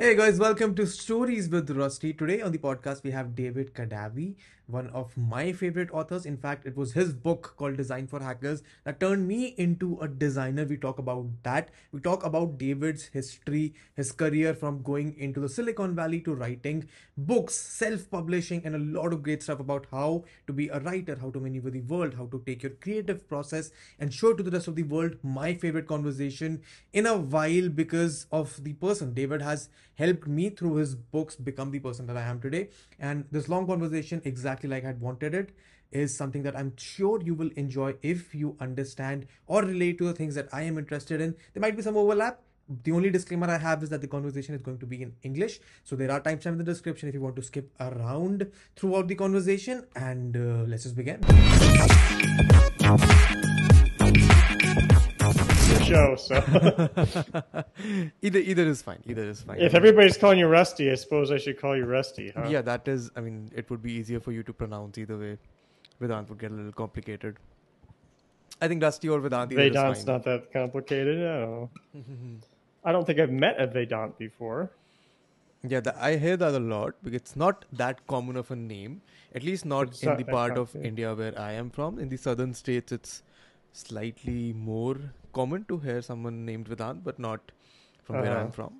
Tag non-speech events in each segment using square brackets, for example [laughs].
Hey guys, welcome to Stories with Rusty. Today on the podcast, we have David Kadavy, one of my favorite authors. In fact, it was his book called Design for Hackers that turned me into a designer. We talk about that. We talk about David's history, his career from going into the Silicon Valley to writing books, self publishing, and a lot of great stuff about how to be a writer, how to maneuver the world, how to take your creative process and show to the rest of the world. My favorite conversation in a while because of the person. David has helped me through his books become the person that I am today. And this long conversation, exactly like I had wanted it, is something that I'm sure you will enjoy if you understand or relate to the things that I am interested in. There might be some overlap. The only disclaimer I have is that the conversation is going to be in English. So there are timestamps in the description if you want to skip around throughout the conversation. And uh, let's just begin. Show. So [laughs] either either is fine. Either is fine. if everybody's calling you Rusty, I suppose I should call you Rusty, huh? Yeah, that is. I mean, it would be easier for you to pronounce either way. Vedant would get a little complicated. I think Rusty or Vedant. either is Vedant's not that complicated. I don't. [laughs] I don't think I've met a Vedant before. Yeah, the, I hear that a lot because it's not that common of a name. At least not It's in not the part of. India where I am from. In the southern states, it's slightly more common to hear someone named Vedant, but not from where Uh-huh. I'm from.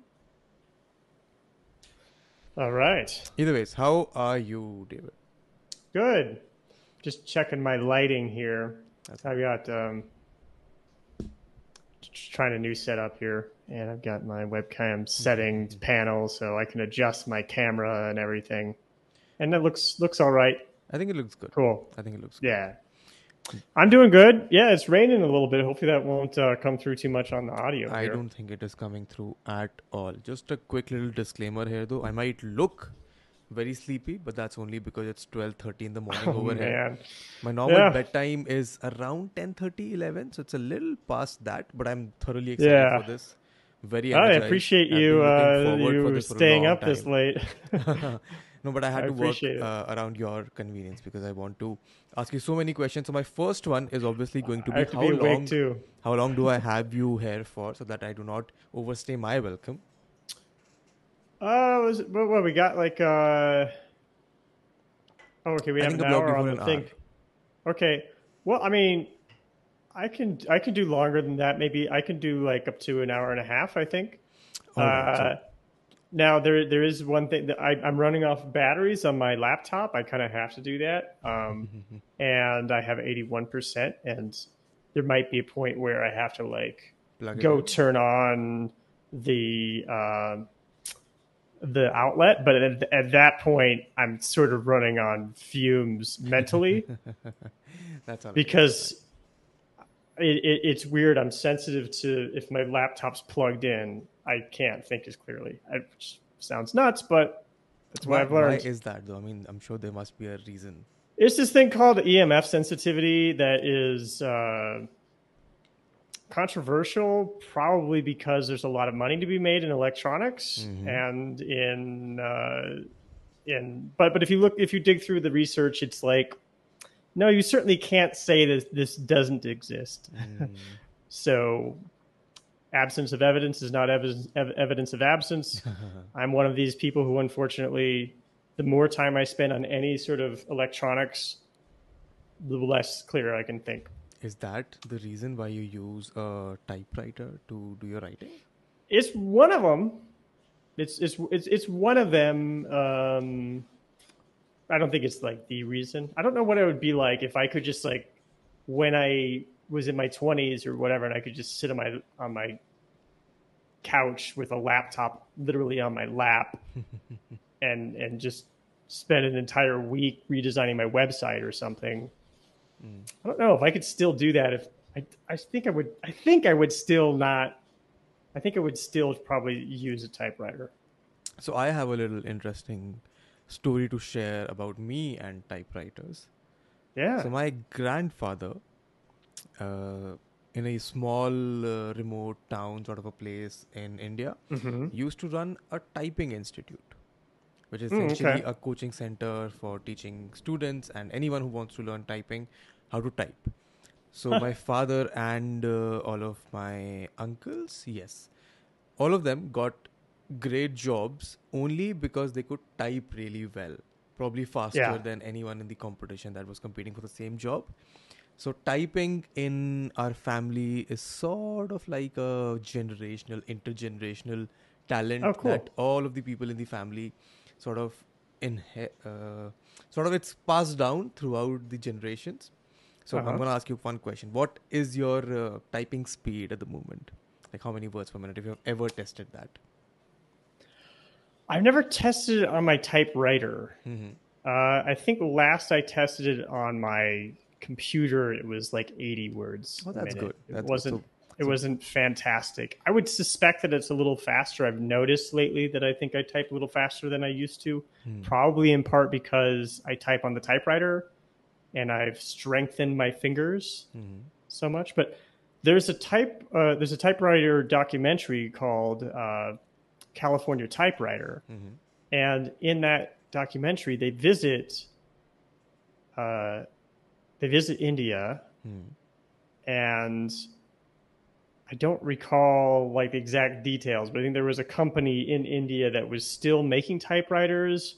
All right. Either ways, how are you, David? Good. Just checking my lighting here. That's- I've got um, just trying a new setup here, and I've got my webcam settings panel, so I can adjust my camera and everything. And it looks looks all right. I think it looks good. Cool. I think it looks good. Yeah. I'm doing good. Yeah, it's raining a little bit. Hopefully that won't uh, come through too much on the audio. I here. don't think it is coming through at all. Just a quick little disclaimer here, though. I might look very sleepy, but that's only because it's 12:30 in the morning [laughs] Oh, over here. man. My normal Yeah. bedtime is around 10:30, 11, so it's a little past that. But I'm thoroughly excited Yeah. for this. Very. I energized. appreciate I've you uh, you this for a staying up this late. [laughs] no, but I had [laughs] I to work uh, around your convenience because I want to ask you so many questions. So my first one is obviously going to be to how be long how long do I have you here for so that I do not overstay my welcome? Uh, was it, what, what we got like uh Oh, okay, we I have an hour on the thing. Okay. Well, I mean, I can I can do longer than that. Maybe I can do like up to an hour and a half. I think. So- Uh, now there there is one thing that I, I'm running off batteries on my laptop. I kind of have to do that, um, [laughs] and I have 81 percent, and there might be a point where I have to like Plug go turn on the uh, the outlet, but at, at that point, I'm sort of running on fumes mentally. [laughs] That's because it, it, it's weird. I'm sensitive to if my laptop's plugged in, I can't think as clearly. I, which sounds nuts, but that's what why, I've learned. why is that though? I mean, I'm sure there must be a reason. It's this thing called EMF sensitivity that is uh, controversial, probably because there's a lot of money to be made in electronics Mhm. and in uh, in. But but if you look, if you dig through the research, it's like, no, you certainly can't say that this doesn't exist. Mm. [laughs] So, absence of evidence is not evidence ev- evidence of absence. [laughs] I'm one of these people who, unfortunately, the more time I spend on any sort of electronics, the less clear I can think. is that the reason why you use a typewriter to do your writing? It's one of them. It's it's it's it's one of them. Um, I don't think it's like the reason. I don't know what it would be like if I could just like when I was in my 20s or whatever, and I could just sit on my on my couch with a laptop literally on my lap, [laughs] and and just spend an entire week redesigning my website or something. Mm. I don't know if I could still do that. If I, I think I would. I think I would still not. I think I would still probably use a typewriter. So I have a little interesting story to share about me and typewriters. Yeah. So my grandfather, uh, in a small uh, remote town sort of a place in India, hmm used to run a typing institute, which is Mm, okay. a coaching center for teaching students and anyone who wants to learn typing how to type. So my father and uh, all of my uncles, yes, all of them got great jobs only because they could type really well, probably faster Yeah. than anyone in the competition that was competing for the same job. So typing in our family is sort of like a generational, intergenerational talent Oh, cool. that all of the people in the family sort of inhe- uh, sort of it's passed down throughout the generations. So Uh-huh. I'm going to ask you one question. What is your uh, typing speed at the moment? Like how many words per minute? If you've ever tested that. I've never tested it on my typewriter. Mm-hmm. Uh, I think last I tested it on my computer, it was like 80 words. Oh, that's good. It That's good. wasn't. It wasn't fantastic. I would suspect that it's a little faster. I've noticed lately that I think I type a little faster than I used to. Hmm. Probably in part because I type on the typewriter, and I've strengthened my fingers Mhm. so much. But there's a type. Uh, there's a typewriter documentary called uh, California Typewriter, Mhm. and in that documentary they visit uh, they visit India Mhm. and I don't recall like the exact details, but I think there was a company in India that was still making typewriters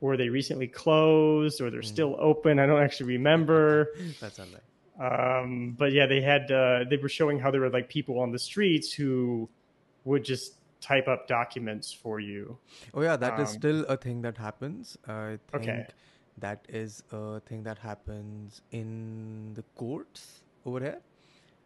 or they recently closed or they're still open. I don't actually remember. [laughs] That's unlike. Um, but yeah, they had uh, they were showing how there were like people on the streets who would just type up documents for you. Oh yeah, that is Um, still a thing that happens. I think Okay. that is a thing that happens in the courts over here.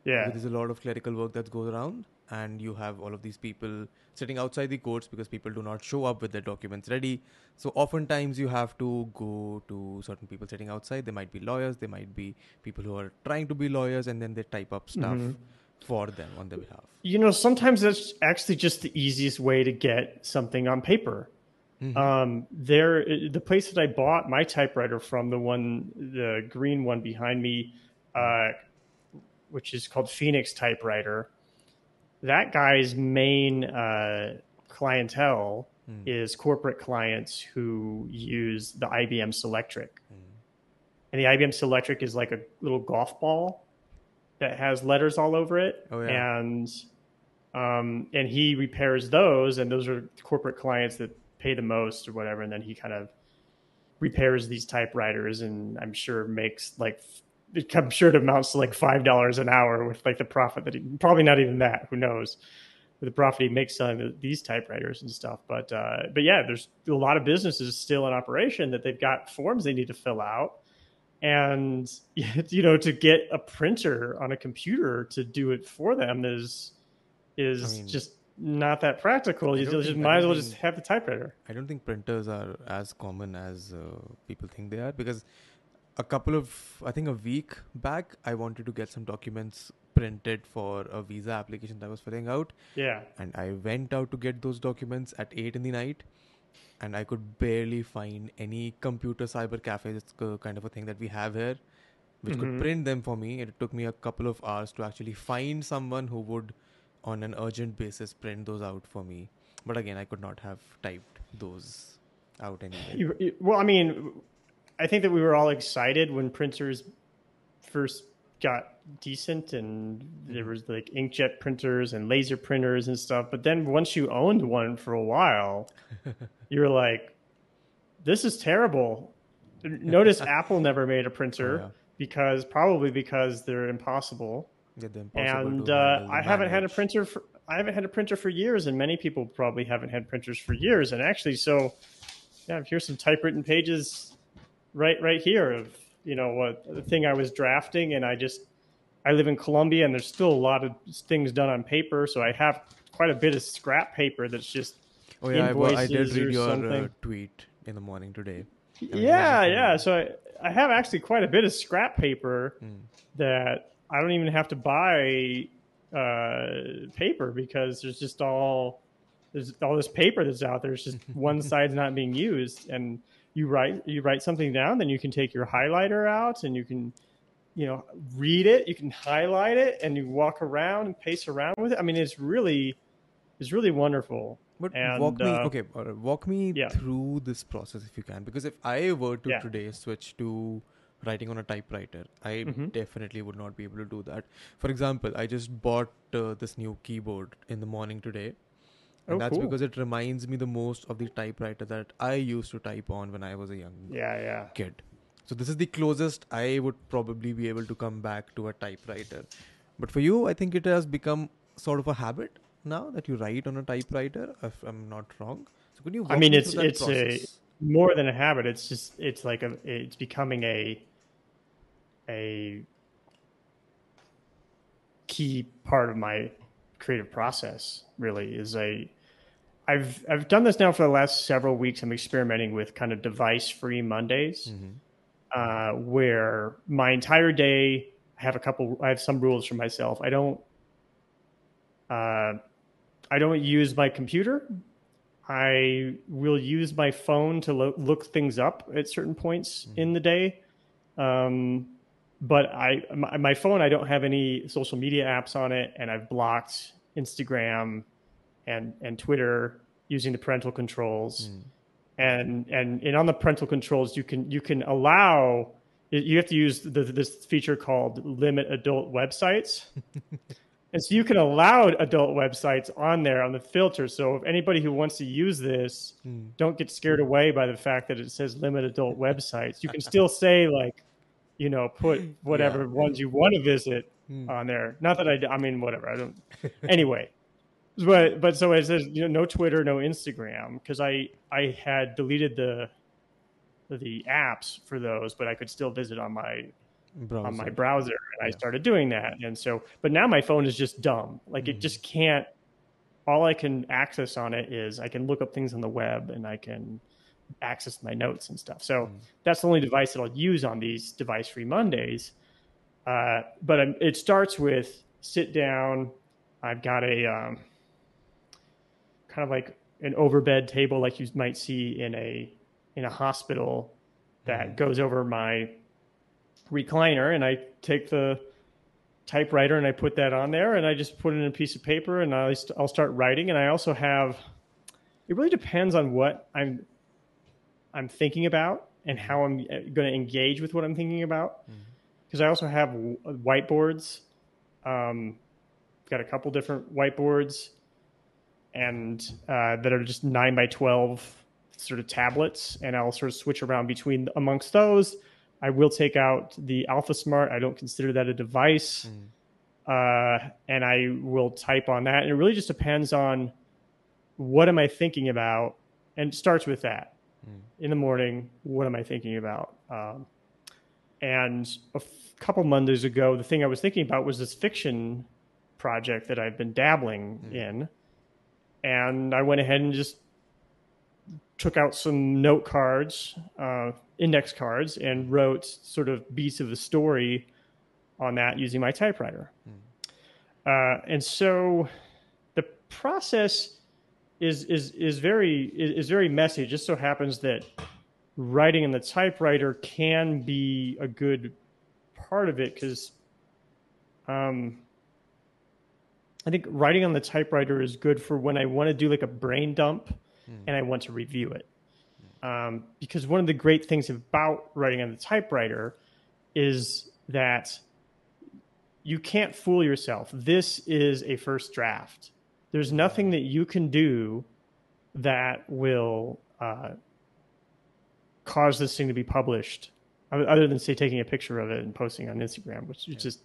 Yeah. There's a lot of clerical work that goes around, and you have all of these people sitting outside the courts because people do not show up with their documents ready. So oftentimes you have to go to certain people sitting outside. They might be lawyers, they might be people who are trying to be lawyers, and then they type up stuff Mhm. For them on their behalf. You know, sometimes that's actually just the easiest way to get something on paper. Mhm. Um, there, the place that I bought my typewriter from, the one, the green one behind me, uh, which is called Phoenix Typewriter, that guy's main uh, clientele Hmm. is corporate clients who use the IBM Selectric. Hmm. And the IBM Selectric is like a little golf ball that has letters all over it. Oh, yeah. And um, and he repairs those, and those are corporate clients that pay the most or whatever. And then he kind of repairs these typewriters, and I'm sure makes like [laughs] I'm sure it amounts to like five dollars an hour with like the profit that he probably not even that. Who knows? With the profit he makes selling the, these typewriters and stuff. But uh, but yeah, there's a lot of businesses still in operation that they've got forms they need to fill out, and [laughs] you know to get a printer on a computer to do it for them is is I mean, just not that practical. You just think- might as well just have the typewriter. I don't think printers are as common as uh, people think they are because a couple of I think a week back I wanted to get some documents printed for a visa application that I was filling out Yeah. and I went out to get those documents at 8 in the night and I could barely find any computer cyber cafe it's kind of a thing that we have here which could Mhm. print them for me it took me a couple of hours to actually find someone who would on an urgent basis print those out for me but again I could not have typed those out anyway You- you- Well, I mean, I think that we were all excited when printers first got decent and there was like inkjet printers and laser printers and stuff. But then once you owned one for a while, [laughs] you were like, this is terrible. Notice [laughs] Apple never made a printer Oh, yeah. because probably because they're impossible. Get them impossible and uh, I haven't had a printer for I haven't had a printer for years, and many people probably haven't had printers for years. And actually, so yeah, here's some typewritten pages right right here of you know what the thing I was drafting, and I just I live in Colombia, and there's still a lot of things done on paper, so I have quite a bit of scrap paper that's just Oh yeah, I, wa- I did read your uh, tweet in the morning today. mean, yeah yeah. So I, I have actually quite a bit of scrap paper Mm. that I don't even have to buy uh, paper because there's just all there's all this paper that's out there. It's just [laughs] one side's not being used, and you write you write something down, then you can take your highlighter out and you can you know read it, you can highlight it, and you walk around and pace around with it. I mean, it's really it's really wonderful. But And, walk me, uh, okay, walk me yeah. through this process if you can, because if I were to Yeah. today switch to writing on a typewriter, I Mhm. definitely would not be able to do that. For example, I just bought uh, this new keyboard in the morning today, And Oh, that's cool. because it reminds me the most of the typewriter that I used to type on when I was a young Yeah, yeah. kid. So this is the closest I would probably be able to come back to a typewriter. But for you, I think it has become sort of a habit now that you write on a typewriter, if I'm not wrong. So could you? I mean, me it's it's a more than a habit. It's just it's like a it's becoming a a key part of my creative process. Really, is a I've I've done this now for the last several weeks. I'm experimenting with kind of device free Mondays, Mhm. uh, where my entire day I have a couple. I have some rules for myself. I don't. Uh, I don't use my computer. I will use my phone to lo- look things up at certain points in the day. Um, but I, my, my phone, I don't have any social media apps on it, and I've blocked Instagram and and Twitter using the parental controls. And and and on the parental controls, you can you can allow you have to use the, this feature called limit adult websites. [laughs] And so you can allow adult websites on there on the filter. So if anybody who wants to use this, Hmm. don't get scared away by the fact that it says limit adult websites. You can [laughs] still say like, you know, put whatever Yeah. ones you want to visit Hmm. on there. Not that I, I mean, whatever. I don't. [laughs] anyway, but but so it says you know no Twitter, no Instagram because I I had deleted the the apps for those, but I could still visit on my Browser. on my browser and I started doing that. And so, but now my phone is just dumb. Like it Mhm. just can't, all I can access on it is I can look up things on the web and I can access my notes and stuff. So Mhm. that's the only device that I'll use on these device free Mondays. Uh, but um, it starts with sit down. I've got a um, kind of like an overbed table, like you might see in a in a hospital, that Mhm. goes over my recliner, and I take the typewriter and I put that on there, and I just put it in a piece of paper, and I I'll start writing. And I also have. It really depends on what I'm I'm thinking about and how I'm going to engage with what I'm thinking about. Because I also have whiteboards. Um, got a couple different whiteboards, and uh, that are just nine by twelve sort of tablets, and I'll sort of switch around between amongst those. I will take out the Alpha Smart. I don't consider that a device, Mm. uh, and I will type on that. And it really just depends on what am I thinking about, and it starts with that Mm. in the morning. What am I thinking about? Um, and a f- couple Mondays ago, the thing I was thinking about was this fiction project that I've been dabbling Mm. in, and I went ahead and just took out some note cards, uh, index cards, and wrote sort of beats of the story on that using my typewriter. Uh, and so the process is is is very is, is very messy. It just so happens that writing in the typewriter can be a good part of it because um, I think writing on the typewriter is good for when I want to do like a brain dump and I want to review it. Um, because one of the great things about writing on the typewriter is that you can't fool yourself. This is a first draft. There's nothing that you can do that will uh, cause this thing to be published, other than say taking a picture of it and posting on Instagram, which is just.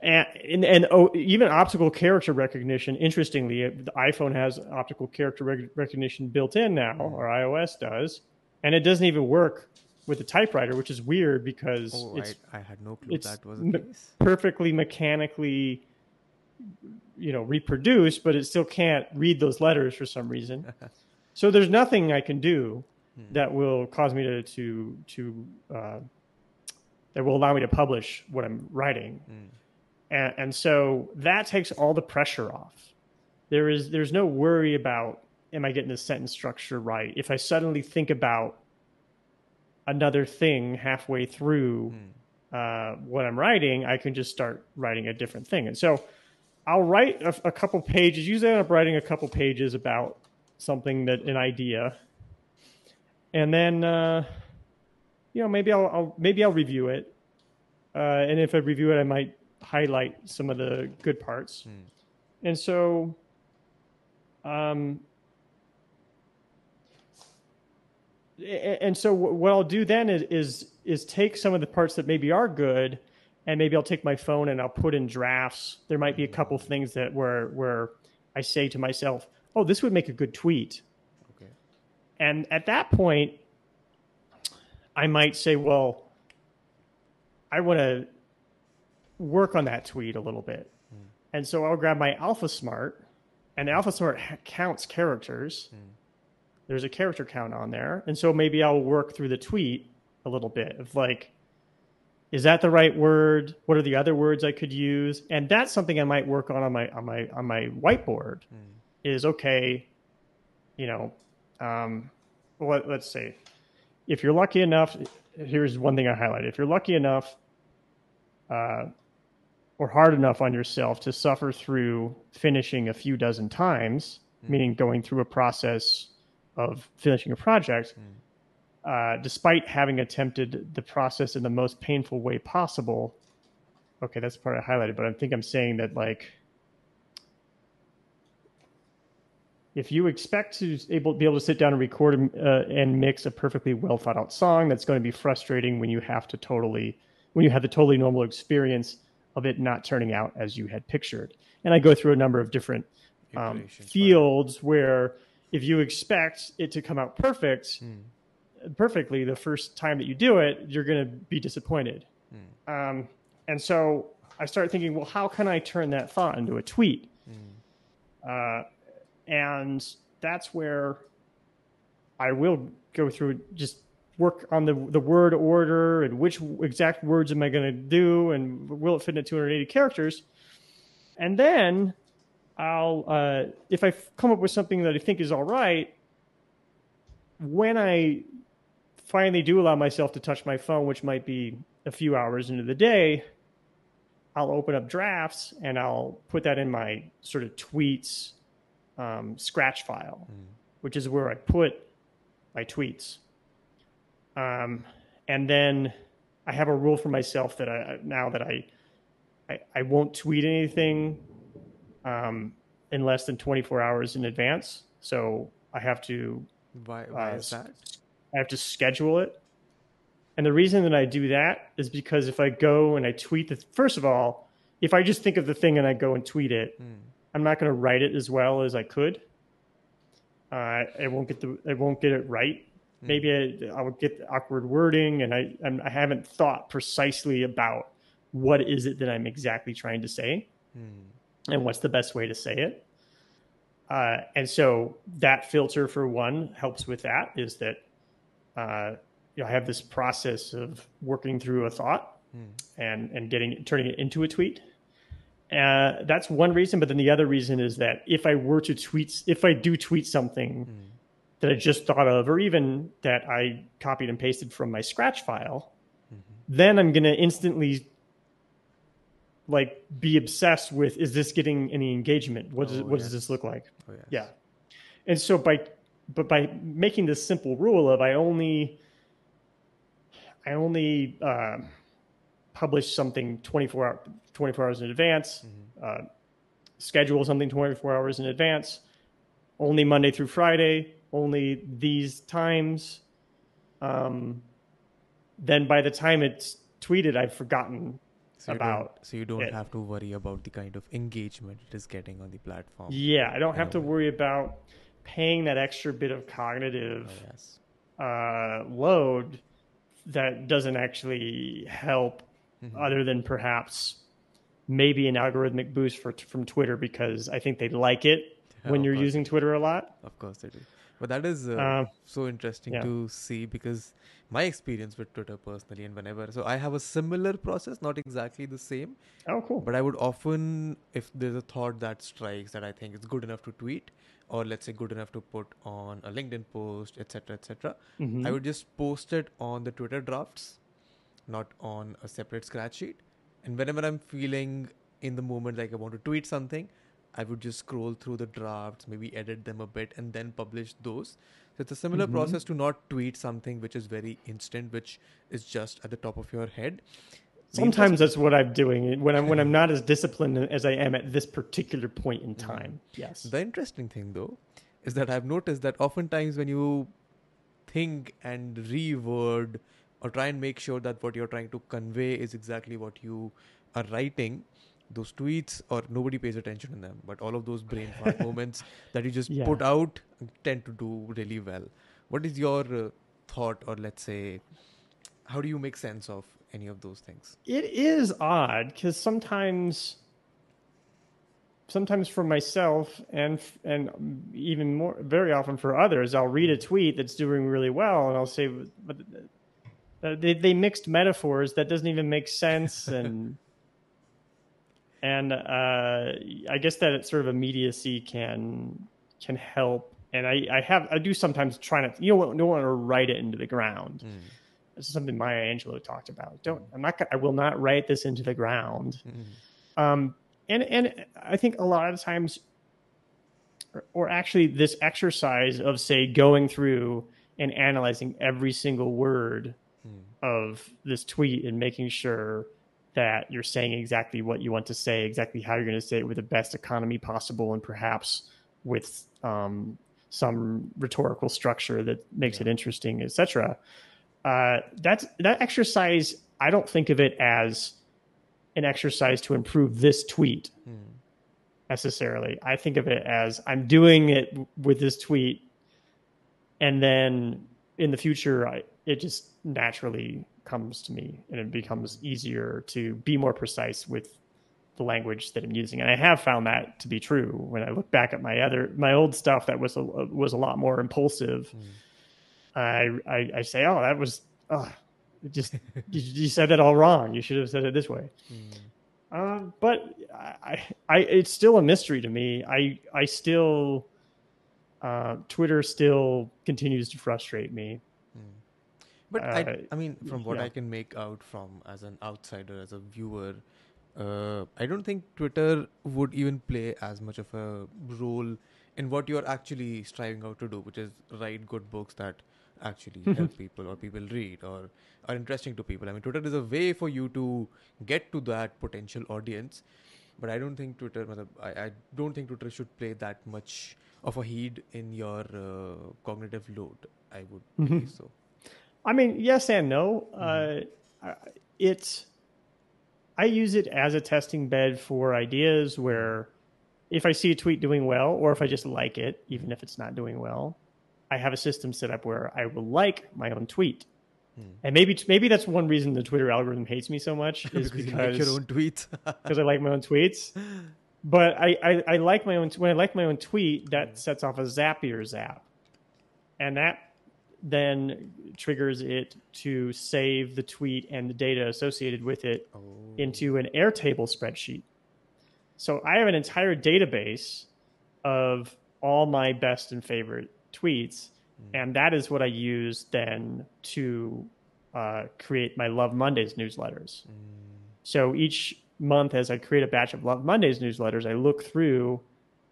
And, and, and oh, even optical character recognition. Interestingly, the iPhone has optical character rec- recognition built in now, or iOS does, and it doesn't even work with the typewriter, which is weird because Oh, it's I, I had no clue that was the case. perfectly mechanically you know reproduced but it still can't read those letters for some reason [laughs] so there's nothing i can do that will cause me to to to uh, that will allow me to publish what i'm writing Mm. And, and so that takes all the pressure off there is there's no worry about am i getting the sentence structure right if i suddenly think about another thing halfway through Mm. uh, what I'm writing, I can just start writing a different thing. And so I'll write a, a couple pages. Usually, I end up writing a couple pages about something that an idea, and then uh, you know maybe I'll, I'll maybe I'll review it, uh, and if I review it, I might highlight some of the good parts. Mm. And so Um, and so what I'll do then is, is is take some of the parts that maybe are good, and maybe I'll take my phone and I'll put in drafts. There might be a couple things that where where I say to myself, "Oh, this would make a good tweet," Okay. and at that point, I might say, "Well, I want to work on that tweet a little bit," and so I'll grab my Alpha Smart, and Alpha Smart ha- counts characters. There's a character count on there. And so maybe i'll work through the tweet a little bit of like is that the right word? What are the other words i could use? And that's something i might work on on my on my on my whiteboard is okay you know um let, let's say if you're lucky enough here's one thing i highlighted. If you're lucky enough uh, or hard enough on yourself to suffer through finishing a few dozen times meaning going through a process of finishing a project, uh, despite having attempted the process in the most painful way possible. Okay, that's the part I highlighted, but I think I'm saying that like if you expect to able be able to sit down and record uh, and mix a perfectly well thought out song, that's going to be frustrating when you have to totally when you have the totally normal experience of it not turning out as you had pictured. And I go through a number of different um, Iterations, right. fields where if you expect it to come out perfect perfectly the first time that you do it you're going to be disappointed. Um, and so i started thinking well how can i turn that thought into a tweet? Uh, and that's where i will go through just work on the the word order and which exact words am i going to do and will it fit into 280 characters and then I'll uh, if I come up with something that I think is all right, when I finally do allow myself to touch my phone, which might be a few hours into the day, I'll open up drafts and I'll put that in my sort of tweets um, scratch file, which is where I put my tweets. Um, and then I have a rule for myself that I now that I I, I won't tweet anything um, in less than 24 hours in advance. So I have to Why, why uh, is that? I have to schedule it. And the reason that I do that is because if I go and I tweet the first of all, if I just think of the thing and I go and tweet it, I'm not going to write it as well as I could. Uh, I won't get the I won't get it right. Maybe I, I would get the awkward wording, and I I'm, I haven't thought precisely about what is it that I'm exactly trying to say and what's the best way to say it. Uh, and so that filter for one helps with that is that uh, you know, I have this process of working through a thought and and getting it, turning it into a tweet. Uh, that's one reason, but then the other reason is that if I were to tweet, if I do tweet something that I just thought of, or even that I copied and pasted from my Scratch file, then I'm going to instantly like be obsessed with is this getting any engagement? What does Oh, what does this look like? Oh, yes. yeah. And so by but by making this simple rule of i only i only uh, publish something 24 hour, 24 hours in advance uh, schedule something 24 hours in advance only monday through friday only these times um, then by the time it's tweeted i've forgotten So about so you don't it. have to worry about the kind of engagement it is getting on the platform. Yeah, I don't have to worry about paying that extra bit of cognitive Oh, yes. uh, load that doesn't actually help, Mm-hmm. other than perhaps maybe an algorithmic boost for, from Twitter because I think they like it [laughs] when you're using Twitter a lot. Of course they do. But that is uh, Um, so interesting yeah. to see because my experience with Twitter personally, and whenever, so I have a similar process, not exactly the same, Oh, cool. but I would often, if there's a thought that strikes that I think is good enough to tweet, or let's say good enough to put on a LinkedIn post, etc., etc., Mhm. I would just post it on the Twitter drafts, not on a separate scratch sheet. And whenever I'm feeling in the moment like I want to tweet something, I would just scroll through the drafts, maybe edit them a bit, and then publish those. So it's a similar Mhm. process to not tweet something which is very instant, which is just at the top of your head. Sometimes that's what I'm doing when I'm when I'm [laughs] not as disciplined as I am at this particular point in time. Yes. The interesting thing though is that I've noticed that oftentimes when you think and reword or try and make sure that what you're trying to convey is exactly what you are writing, those tweets or nobody pays attention to them, but all of those brain fart [laughs] moments that you just Yeah. put out tend to do really well. What is your uh, thought, or let's say, how do you make sense of any of those things? It is odd because sometimes, sometimes for myself and and even more, very often for others, I'll read a tweet that's doing really well, and I'll say, "But uh, they they mixed metaphors that doesn't even make sense," and and uh, I guess that sort of immediacy can can help. And I, I have I do sometimes try not you don't, don't want to write it into the ground. Mm. This is something Maya Angelou talked about. Don't I'm not I will not write this into the ground. Mm. Um, and and I think a lot of times, or, or actually, this exercise of say going through and analyzing every single word Mm. of this tweet and making sure that you're saying exactly what you want to say, exactly how you're going to say it with the best economy possible, and perhaps with um, some rhetorical structure that makes it interesting, etc. Uh, that's that exercise. I don't think of it as an exercise to improve this tweet Mm. necessarily. I think of it as I'm doing it with this tweet, and then in the future, I, it just naturally comes to me, and it becomes easier to be more precise with the language that I'm using. And I have found that to be true when I look back at my other my old stuff that was a, was a lot more impulsive. I, I I say, oh, that was oh, just [laughs] you, you said that all wrong. You should have said it this way. Mm. Um, but I, I, it's still a mystery to me. I, I still, uh, Twitter still continues to frustrate me. But I, Uh, I mean, from what yeah. I can make out from as an outsider, as a viewer, uh, I don't think Twitter would even play as much of a role in what you're actually striving out to do, which is write good books that actually [laughs] help people or people read or are interesting to people. I mean, Twitter is a way for you to get to that potential audience, but I don't think Twitter, I, I don't think Twitter should play that much of a heed in your uh, cognitive load. I would believe so. I mean, yes and no. Mm-hmm. Uh, I- it's, I use it as a testing bed for ideas where if I see a tweet doing well, or if I just like it, even if it's not doing well, I have a system set up where I will like my own tweet. Hmm. And maybe maybe that's one reason the Twitter algorithm hates me so much [laughs] is because you make your own tweets. [laughs] because I like my own tweets. But I, I, I like my own when I like my own tweet, that hmm. sets off a Zapier zap, and that then triggers it to save the tweet and the data associated with it Oh. into an Airtable spreadsheet. So I have an entire database of all my best and favorite tweets, and that is what I use then to uh, create my Love Mondays newsletters. So each month, as I create a batch of Love Mondays newsletters, I look through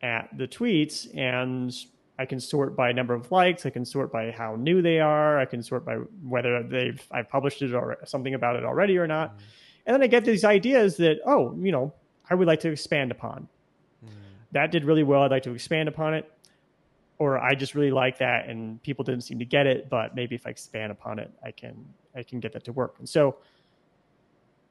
at the tweets and I can sort by number of likes. I can sort by how new they are. I can sort by whether they've I've published it or something about it already or not. Mm-hmm. And then I get these ideas that oh, you know, I would like to expand upon. Mm-hmm. That did really well. I'd like to expand upon it. Or I just really like that and people didn't seem to get it, but maybe if I expand upon it, I can I can get that to work. And so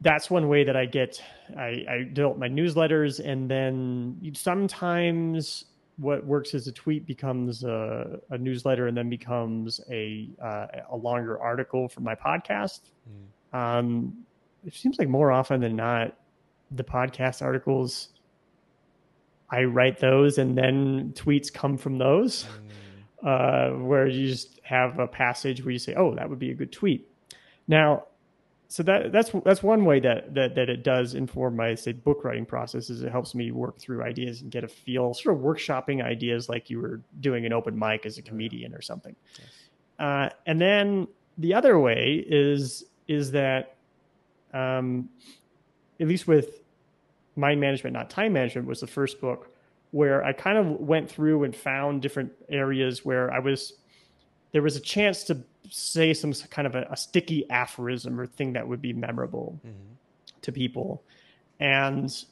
that's one way that I get I, I develop my newsletters and then sometimes what works as a tweet becomes a, a newsletter and then becomes a uh, a longer article for my podcast. Um, it seems like more often than not, the podcast articles I write those and then tweets come from those. Uh, where you just have a passage where you say, "Oh, that would be a good tweet." Now, so that that's that's one way that that that it does inform my say book writing process. Is it helps me work through ideas and get a feel, sort of workshopping ideas like you were doing an open mic as a comedian or something. Uh, and then the other way is is that, um, at least with mind management, not time management, was the first book where I kind of went through and found different areas where I was there was a chance to say some kind of a, a sticky aphorism or thing that would be memorable. to people, and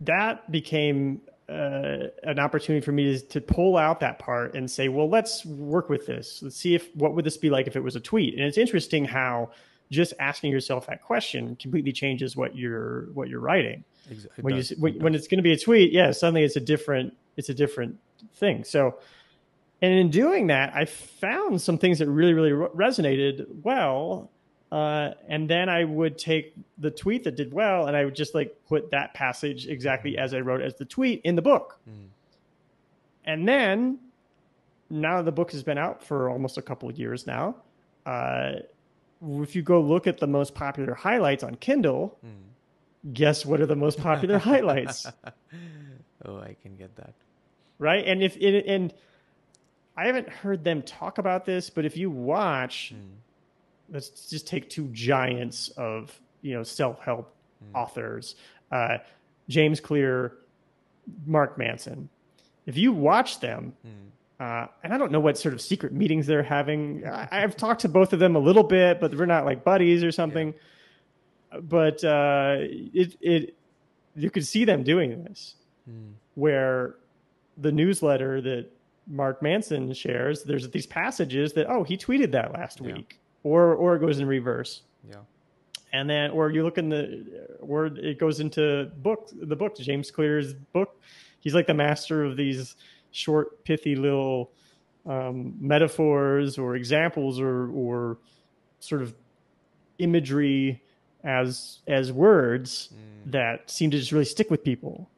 that became uh, an opportunity for me to, to pull out that part and say, well, let's work with this. Let's see if what would this be like if it was a tweet. And it's interesting how just asking yourself that question completely changes what you're what you're writing. Exactly. When you when, when it's going to be a tweet, yeah, suddenly it's a different it's a different thing. So, and in doing that, I found some things that really really resonated well. Uh, and then I would take the tweet that did well, and I would just like put that passage exactly as I wrote as the tweet in the book. Mm. And then, now the book has been out for almost a couple of years now. Uh, if you go look at the most popular highlights on Kindle, mm. guess what are the most popular highlights? [laughs] Oh, I can get that. Right, and if it and I haven't heard them talk about this, but if you watch. Mm let's just take two giants of you know self help mm. authors, uh, James Clear, Mark Manson. If you watch them, mm. uh, and I don't know what sort of secret meetings they're having. I, have talked to both of them a little bit, but we're not like buddies or something. Yeah. But uh, it it you could see them doing this, mm. where the newsletter that Mark Manson shares, there's these passages that oh he tweeted that last yeah. week or or it goes in reverse. Yeah. And then, or you look in the, or it goes into book the book James Clear's book. He's like the master of these short, pithy little um, metaphors or examples or or sort of imagery as as words mm. that seem to just really stick with people.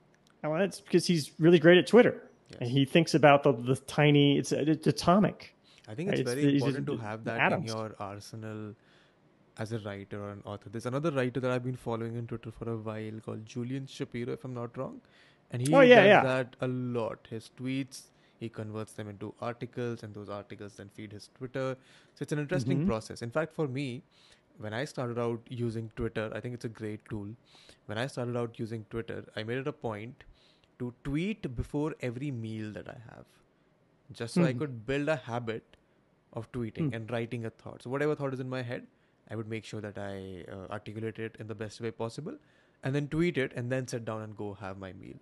And that's because he's really great at Twitter, yes. and he thinks about the the tiny. It's, it's atomic. I think it's, it's very important to have that atoms. in your arsenal as a writer or an author. There's another writer that I've been following on Twitter for a while called Julian Shapiro, if I'm not wrong. And he oh, yeah, does yeah. that a lot. His tweets, he converts them into articles, and those articles then feed his Twitter. So it's an interesting mm-hmm. process. In fact, for me, when I started out using Twitter, I think it's a great tool. When I started out using Twitter, I made it a point to tweet before every meal that I have, just so mm-hmm. I hmm. could build a habit of tweeting mm. and writing a thought. So whatever thought is in my head, I would make sure that I uh, articulate it in the best way possible, and then tweet it, and then sit down and go have my meal.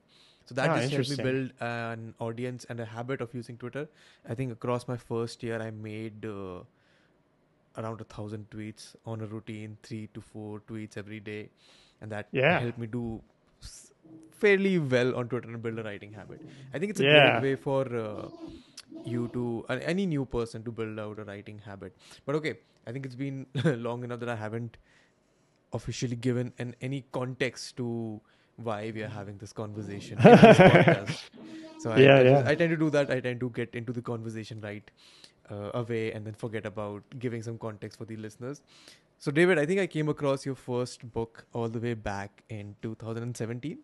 So that oh, just helped me build an audience and a habit of using Twitter. I think across my first year, I made uh, around a thousand tweets on a routine, three to four tweets every day, and that yeah. helped me do fairly well on Twitter and build a writing habit. I think it's a yeah. great way for uh, you to uh, any new person to build out a writing habit. But okay, I think it's been [laughs] long enough that I haven't officially given an, any context to why we are having this conversation. this [laughs] so I, yeah, I, yeah. I tend to do that. I tend to get into the conversation right uh, away and then forget about giving some context for the listeners. So, David, I think I came across your first book all the way back in 2017.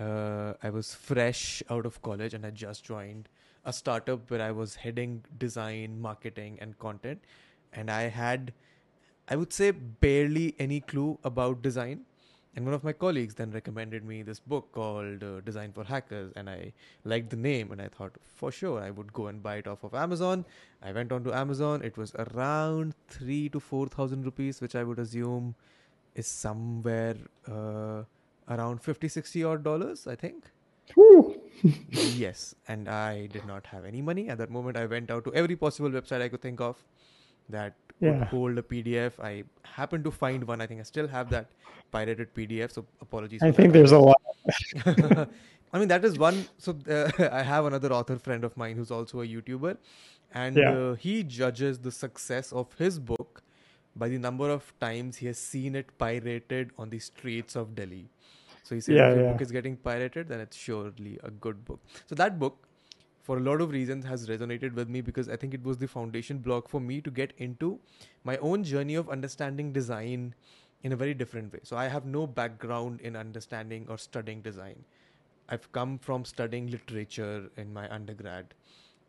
Uh, I was fresh out of college and I just joined a startup where I was heading design, marketing, and content. And I had, I would say, barely any clue about design. And one of my colleagues then recommended me this book called uh, Design for Hackers. And I liked the name and I thought, for sure, I would go and buy it off of Amazon. I went on to Amazon. It was around three to 4,000 rupees, which I would assume is somewhere uh, around 50, 60 odd dollars, I think [laughs] yes, and I did not have any money at that moment. I went out to every possible website I could think of that yeah. could hold a PDF. I happened to find one. I think I still have that pirated PDF. So apologies. I think that. there's a lot. [laughs] I mean, that is one. So uh, [laughs] I have another author friend of mine who's also a YouTuber, and yeah. uh, he judges the success of his book by the number of times he has seen it pirated on the streets of Delhi. So he said, yeah, if your yeah. book is getting pirated, then it's surely a good book. So that book, for a lot of reasons, has resonated with me because I think it was the foundation block for me to get into my own journey of understanding design in a very different way. So I have no background in understanding or studying design. I've come from studying literature in my undergrad.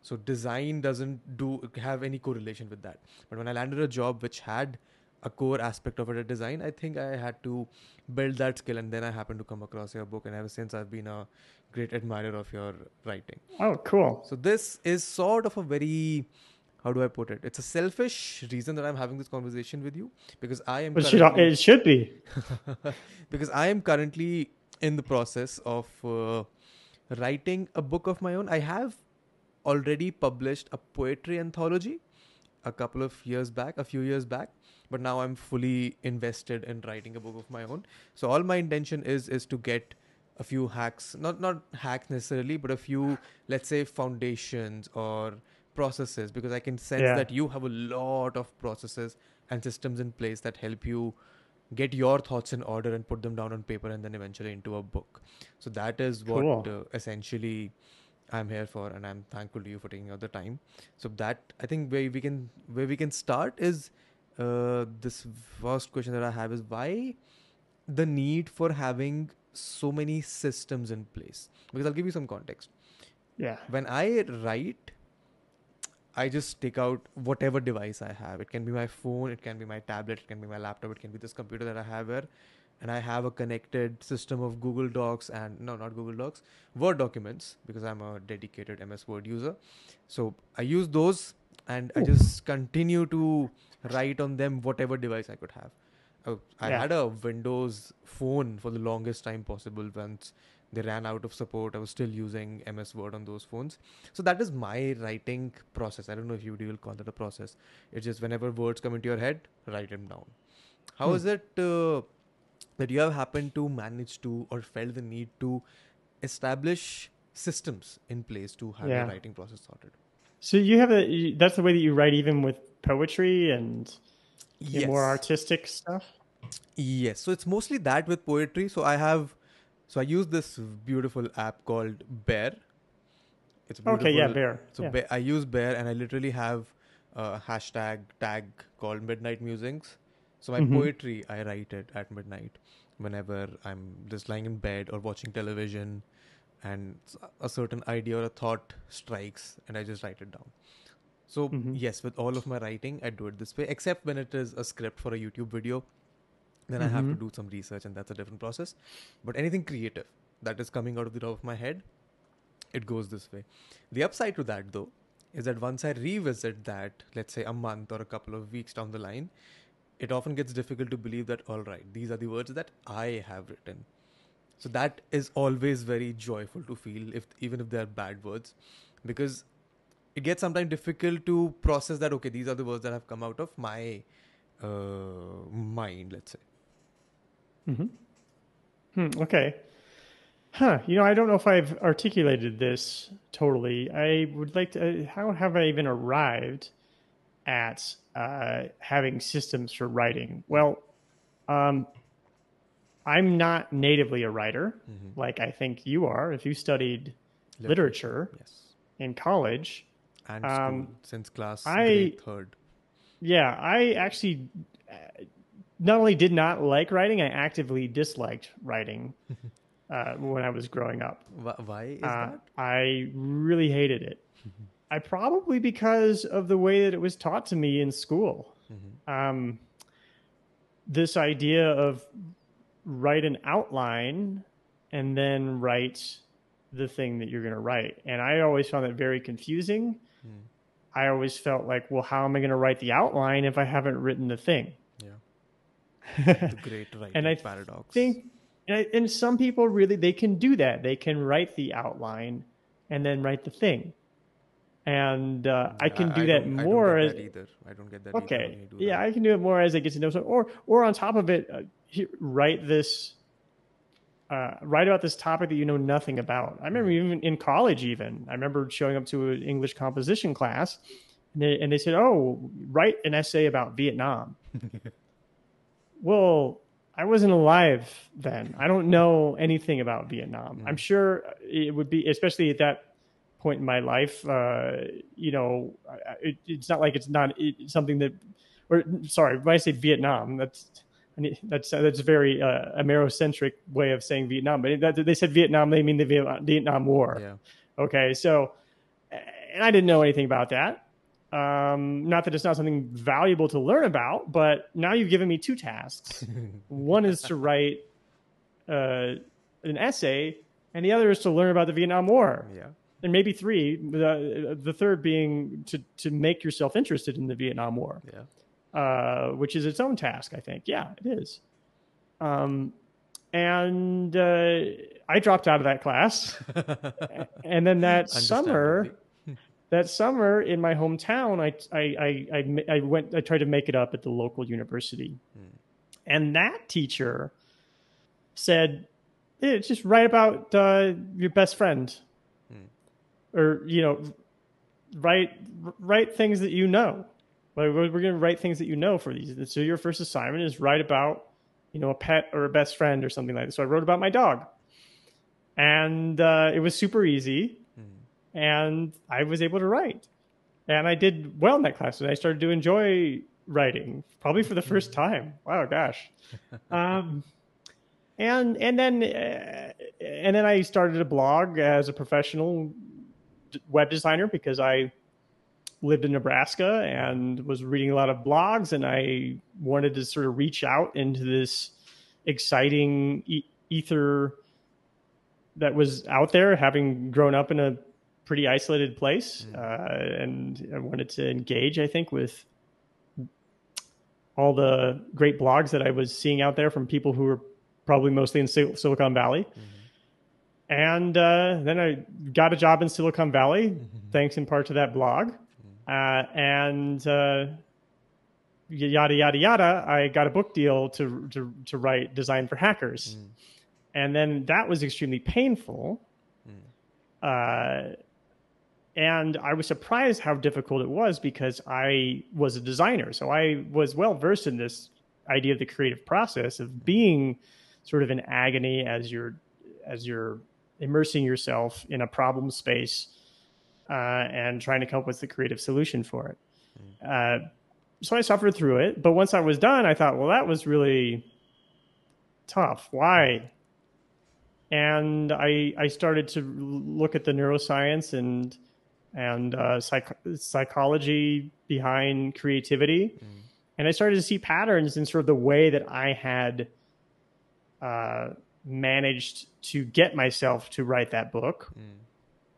So design doesn't do have any correlation with that. But when I landed a job which had a core aspect of it a design i think i had to build that skill and then i happened to come across your book and ever since i've been a great admirer of your writing oh cool so this is sort of a very how do I put it? It's a selfish reason that I'm having this conversation with you because I am It should, currently, it should be. [laughs] because I am currently in the process of uh, writing a book of my own. I have already published a poetry anthology a couple of years back, a few years back, but now I'm fully invested in writing a book of my own. So all my intention is is to get a few hacks, not not hacks necessarily, but a few let's say foundations or processes because I can sense Yeah. that you have a lot of processes and systems in place that help you get your thoughts in order and put them down on paper and then eventually into a book. So that is what Cool. uh, essentially I'm here for, and I'm thankful to you for taking out the time. So that I think where we can where we can start is uh, this first question that I have is why the need for having so many systems in place. Because I'll give you some context. Yeah. When I write, I just take out whatever device I have. It can be my phone, it can be my tablet, it can be my laptop, it can be this computer that I have here. And I have a connected system of Google Docs and no, not Google Docs, Word documents because I'm a dedicated MS Word user. So I use those and I just continue to write on them whatever device I could have. Uh, I Yeah. had a Windows phone for the longest time possible. Once they ran out of support, I was still using MS Word on those phones. So that is my writing process. I don't know if you will call that a process. It's just whenever words come into your head, write them down. How Hmm. is it uh, that you have happened to manage to or felt the need to establish systems in place to have Yeah. your writing process sorted? So you have a that's the way that you write even with poetry and your more artistic stuff? Yes. So it's mostly that with poetry. So I have, so I use this beautiful app called Bear. It's Okay, yeah, bear. So yeah. Bear, I use Bear and I literally have a hashtag tag called Midnight Musings. So my Mhm. poetry, I write it at midnight whenever I'm just lying in bed or watching television and a certain idea or a thought strikes and I just write it down. So Mhm. yes, with all of my writing, I do it this way, except when it is a script for a YouTube video. Then I have to Mhm. do some research and that's a different process. But anything creative that is coming out of the top of my head, it goes this way. The upside to that though is that once I revisit that, let's say a month or a couple of weeks down the line, it often gets difficult to believe that all right, these are the words that I have written. So that is always very joyful to feel if even if they are bad words because it gets sometimes difficult to process that okay these are the words that have come out of my uh, mind let's say hmm Hmm, okay. Huh. You know, I don't know if I've articulated this totally. I would like to. Uh, how have I even arrived at uh, having systems for writing? Well, um, I'm not natively a writer, Mhm. like I think you are. If you studied literature yes in college, and Um, school since class I- grade third yeah, I actually uh, not only did not like writing, I actively disliked writing [laughs] uh, when I was growing up. Why is Uh, that I really hated it. I probably because of the way that it was taught to me in school. Mhm. Um, this idea of write an outline and then write the thing that you're going to write. And I always found that very confusing. Hmm. I always felt like, well, how am I going to write the outline if I haven't written the thing? yeah [laughs] the great writing And I paradox think and, I, and some people really they can do that they can write the outline and then write the thing and uh, i can do that don't- I more don't as get that either i don't get that either okay yeah that. i can do it more as i get to know someone or or on top of it uh, write this uh, write about this topic that you know nothing about. I remember even in college even. I remember showing up to an english composition class and they, and they said oh write an essay about vietnam. [laughs] Well i wasn't alive then. I don't know anything about vietnam. Mm. i'm sure it would be especially at that point in my life uh, you know it, it's not like it's not it, something that or sorry when i say vietnam that's I mean, that's that's a very uh, Amerocentric way of saying Vietnam, but that, they said Vietnam, they mean the Vietnam War. yeah Okay, so, and I didn't know anything about that. Um, not that it's not something valuable to learn about, but now you've given me two tasks. [laughs] One is to write uh, an essay, and the other is to learn about the Vietnam War. yeah and maybe three. The, the third being to to make yourself interested in the Vietnam War, Yeah. Uh, which is its own task. I think. Yeah, it is. Um, and uh, I dropped out of that class, [laughs] and then that summer, that summer in my hometown, I I I I, went. I tried to make it up at the local university, and that teacher said, "Eh, "Just write about uh, your best friend, or you know, write write things that you know. Like we're, we're going to write things that you know for these. So your first assignment is write about, you know, a pet or a best friend or something like that. So I wrote about my dog, and uh, it was super easy, and I was able to write, and I did well in that class, and I started to enjoy writing probably for the first time. Wow, gosh. [laughs] um, and and then uh, and then I started a blog as a professional d- web designer because I lived in Nebraska and was reading a lot of blogs, and I wanted to sort of reach out into this exciting e- ether that was out there, having grown up in a pretty isolated place, uh, and I wanted to engage. I think with all the great blogs that I was seeing out there from people who were probably mostly in Sil- Silicon Valley. And uh, then I got a job in Silicon Valley, thanks in part to that blog. Uh, and uh, yada yada yada, I got a book deal to to to write design for hackers, and then that was extremely painful. Uh, and I was surprised how difficult it was because I was a designer, so I was well versed in this idea of the creative process of being sort of in agony as you're as you're immersing yourself in a problem space uh, and trying to come up with the creative solution for it. Uh, so I suffered through it, but once I was done, I thought, well, that was really tough. Why? And I I started to look at the neuroscience and and uh, psych- psychology behind creativity, and I started to see patterns in sort of the way that I had uh, managed to get myself to write that book.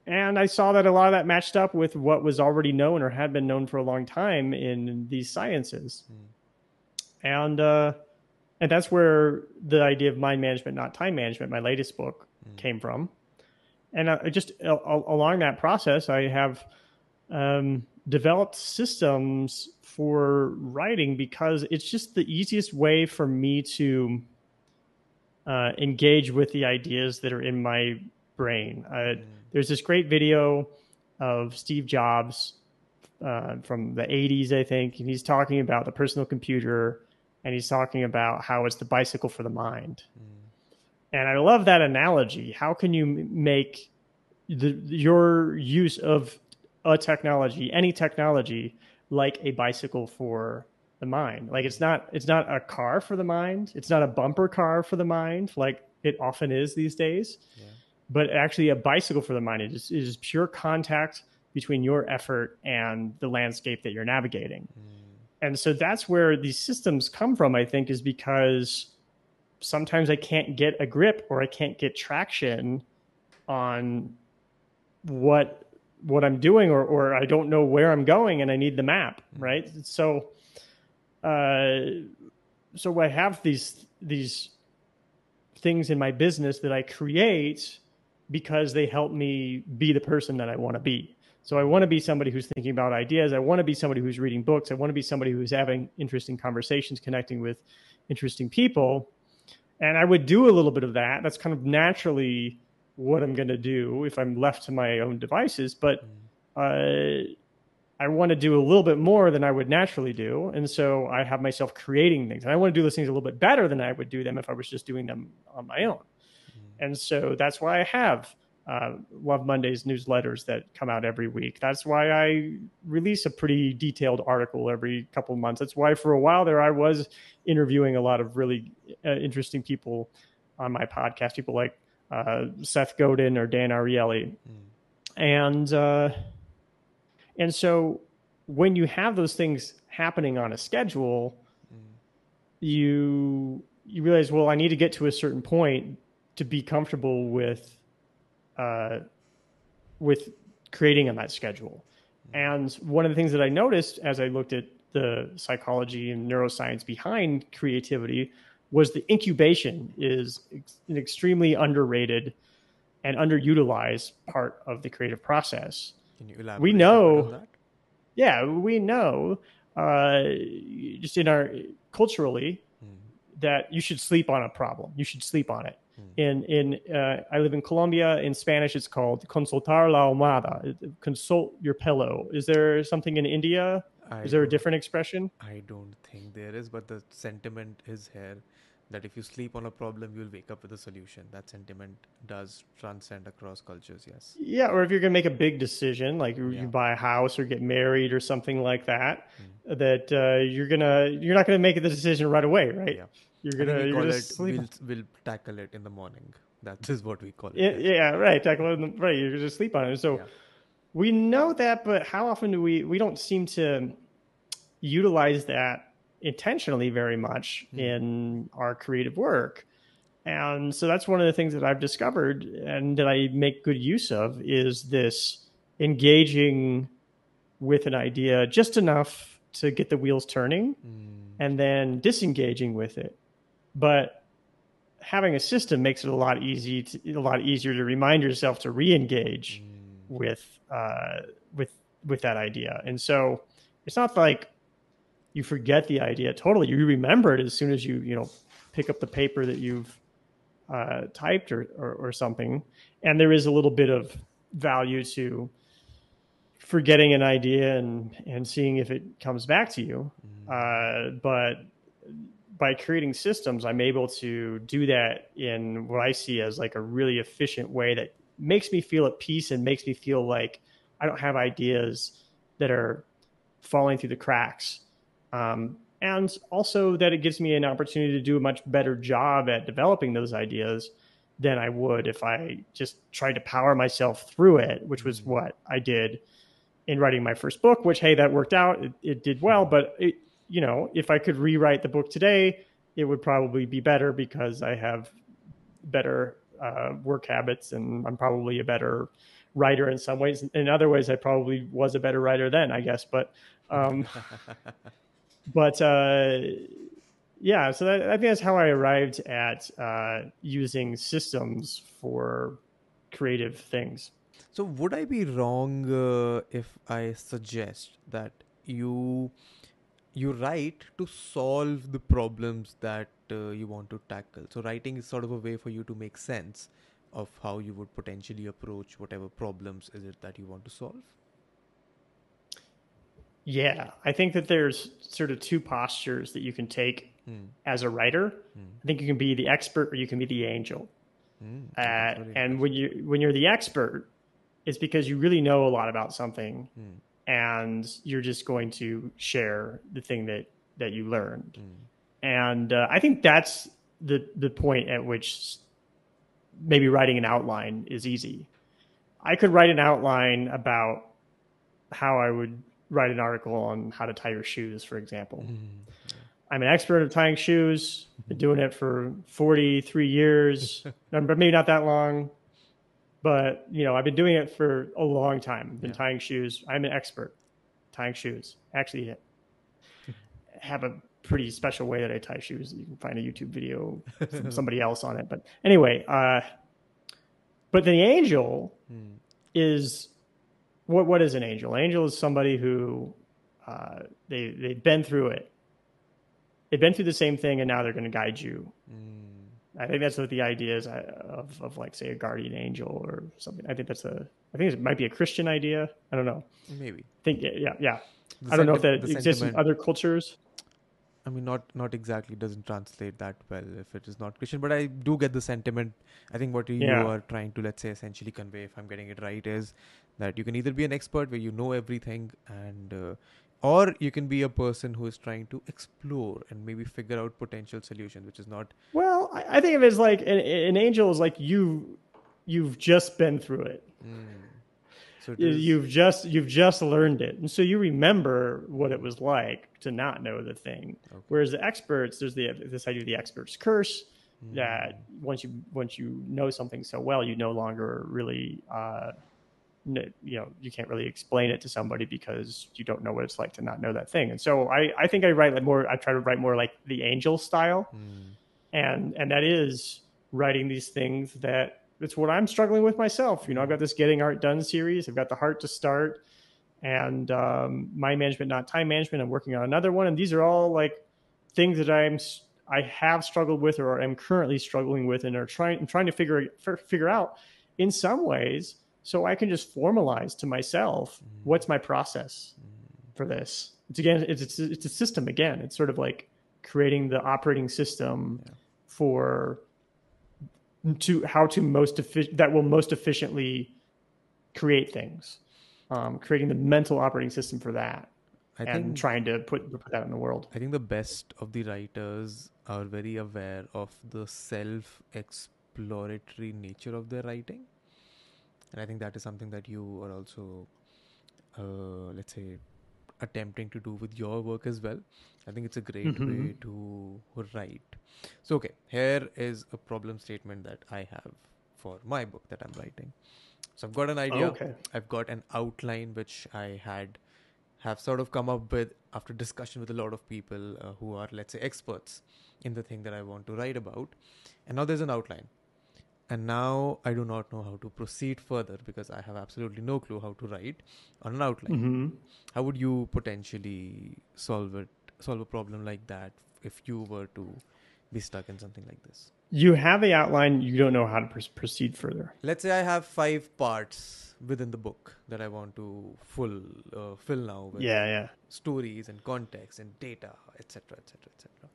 And I saw that a lot of that matched up with what was already known or had been known for a long time in these sciences. And uh, and that's where the idea of mind management, not time management, my latest book, came from. And uh, just a- along that process, I have um, developed systems for writing because it's just the easiest way for me to uh, engage with the ideas that are in my brain. Uh, There's this great video of Steve Jobs uh, from the 80s, I think, and he's talking about the personal computer and he's talking about how it's the bicycle for the mind. And I love that analogy. How can you make the, your use of a technology, any technology, like a bicycle for the mind? Like it's not it's not a car for the mind. It's not a bumper car for the mind, like it often is these days. But actually, a bicycle for the mind is is pure contact between your effort and the landscape that you're navigating. And so that's where these systems come from, I think, is because sometimes I can't get a grip or I can't get traction on what what I'm doing or or I don't know where I'm going and I need the map, right? So uh so I have these these things in my business that I create because they help me be the person that I want to be. So I want to be somebody who's thinking about ideas. I want to be somebody who's reading books. I want to be somebody who's having interesting conversations, connecting with interesting people. And I would do a little bit of that. That's kind of naturally what I'm going to do if I'm left to my own devices. But uh, I want to do a little bit more than I would naturally do. And so I have myself creating things. And I want to do those things a little bit better than I would do them if I was just doing them on my own. And so that's why I have uh, Love Mondays newsletters that come out every week. That's why I release a pretty detailed article every couple of months. That's why for a while there I was interviewing a lot of really uh, interesting people on my podcast, people like uh, Seth Godin or Dan Ariely. And uh, and so when you have those things happening on a schedule, you you realize, well, I need to get to a certain point to be comfortable with uh, with creating on that schedule. And one of the things that I noticed as I looked at the psychology and neuroscience behind creativity was the incubation is an extremely underrated and underutilized part of the creative process. Can you elaborate? We know-? Yeah, we know uh, just in our culturally Mm. that you should sleep on a problem. You should sleep on it. Hmm. In in uh, I live in Colombia. In Spanish, it's called consultar la almohada. Consult your pillow. Is there something in India? I Is there a different expression? I don't think there is, but the sentiment is here that if you sleep on a problem, you'll wake up with a solution. That sentiment does transcend across cultures, yes. Yeah, or if you're gonna make a big decision, like you buy a house or get married or something like that, Mm. that uh, you're gonna you're not gonna make the decision right away, right? Yeah. You're gonna you're gonna it, sleep. we'll, we'll tackle it in the morning. That is what we call it. Yeah, yeah, right. Tackle it in the- right. You're gonna sleep on it. So Yeah. we know that, but how often do we we don't seem to utilize that intentionally very much Hmm. in our creative work. And so that's one of the things that I've discovered and that I make good use of is this engaging with an idea just enough to get the wheels turning Mm. and then disengaging with it. But having a system makes it a lot easy to, a lot easier to remind yourself to re-engage Mm. with uh, with with that idea. And so it's not like you forget the idea totally. You remember it as soon as you you know pick up the paper that you've uh, typed or, or or something. And there is a little bit of value to forgetting an idea and and seeing if it comes back to you. Mm. Uh, but by creating systems, I'm able to do that in what I see as like a really efficient way that makes me feel at peace and makes me feel like I don't have ideas that are falling through the cracks. Um, and also that it gives me an opportunity to do a much better job at developing those ideas than I would if I just tried to power myself through it, which was what I did in writing my first book, which, hey, that worked out. It, it did well. But, it, you know, if I could rewrite the book today, it would probably be better because I have better uh, work habits and I'm probably a better writer in some ways. In other ways, I probably was a better writer then, I guess. But, um, [laughs] but uh, yeah, so that, I think that's how I arrived at uh, using systems for creative things. So would I be wrong uh, if I suggest that you you write to solve the problems that uh, you want to tackle? So writing is sort of a way for you to make sense of how you would potentially approach whatever problems is it that you want to solve. Yeah, I think that there's sort of two postures that you can take Hmm. as a writer. Hmm. I think you can be the expert or you can be the angel. Hmm. Uh, and when you when you're the expert, it's because you really know a lot about something, Hmm. And you're just going to share the thing that that you learned. Hmm. And uh, I think that's the the point at which maybe writing an outline is easy. I could write an outline about how I would write an article on how to tie your shoes, for example. Hmm. I'm an expert at tying shoes. Been doing it for 43 years, [laughs] but maybe not that long. But you know, I've been doing it for a long time. I've Been Yeah. tying shoes. I'm an expert tying shoes. Actually, have a pretty special way that I tie shoes. You can find a YouTube video from [laughs] somebody else on it. But anyway, uh, but the angel Hmm. is what? What is an angel? Angel is somebody who uh, they they've been through it. They've been through the same thing, and now they're going to guide you. Hmm. I think that's what the idea is uh, of, of like say a guardian angel or something. I think that's a I think it might be a Christian idea. I don't know. Maybe. I think yeah yeah. The I don't know if that exists in other cultures. I mean, not not exactly doesn't translate that well if it is not Christian, but I do get the sentiment. I think what you Yeah. are trying to, let's say, essentially convey, if I'm getting it right, is that you can either be an expert where you know everything, and uh, or you can be a person who is trying to explore and maybe figure out potential solutions, which is not. Well, I, think of it as like an, an angel is like you you've just been through it. Mm. So it You- is- You've just you've just learned it, and so you remember what it was like to not know the thing. Okay. Whereas the experts, there's the this idea of the expert's curse Mm. that once you once you know something so well, you no longer really uh, you know you can't really explain it to somebody because you don't know what it's like to not know that thing. And so I I think I write like more I try to write more like the angel style, and and that is writing these things that it's what I'm struggling with myself. You know, I've got this getting art done series. I've got the heart to start, and um, mind management, not time management. I'm working on another one, and these are all like things that I'm i have struggled with or am currently struggling with, and are trying I'm trying to figure figure out in some ways, so I can just formalize to myself what's my process for this. It's again, it's it's, it's a system again. It's sort of like creating the operating system for to how to most efficient that will most efficiently create things. Um, creating the mental operating system for that I and think trying to put put that in the world. I think the best of the writers are very aware of the self exploratory nature of their writing. And I think that is something that you are also, uh, let's say, attempting to do with your work as well. I think it's a great Mhm. way to write. So, okay, here is a problem statement that I have for my book that I'm writing. So, I've got an idea. okay. I've got an outline which I had have sort of come up with after discussion with a lot of people uh, who are let's say experts in the thing that I want to write about and now there's an outline and now I do not know how to proceed further because I have absolutely no clue how to write on an outline hmm how would you potentially solve it solve a problem like that if you were to be stuck in something like this You have the outline. You don't know how to pr- proceed further. let's say I have five parts within the book that I want to full uh, fill now with Yeah, yeah. stories and context and data, etc., etc., etc.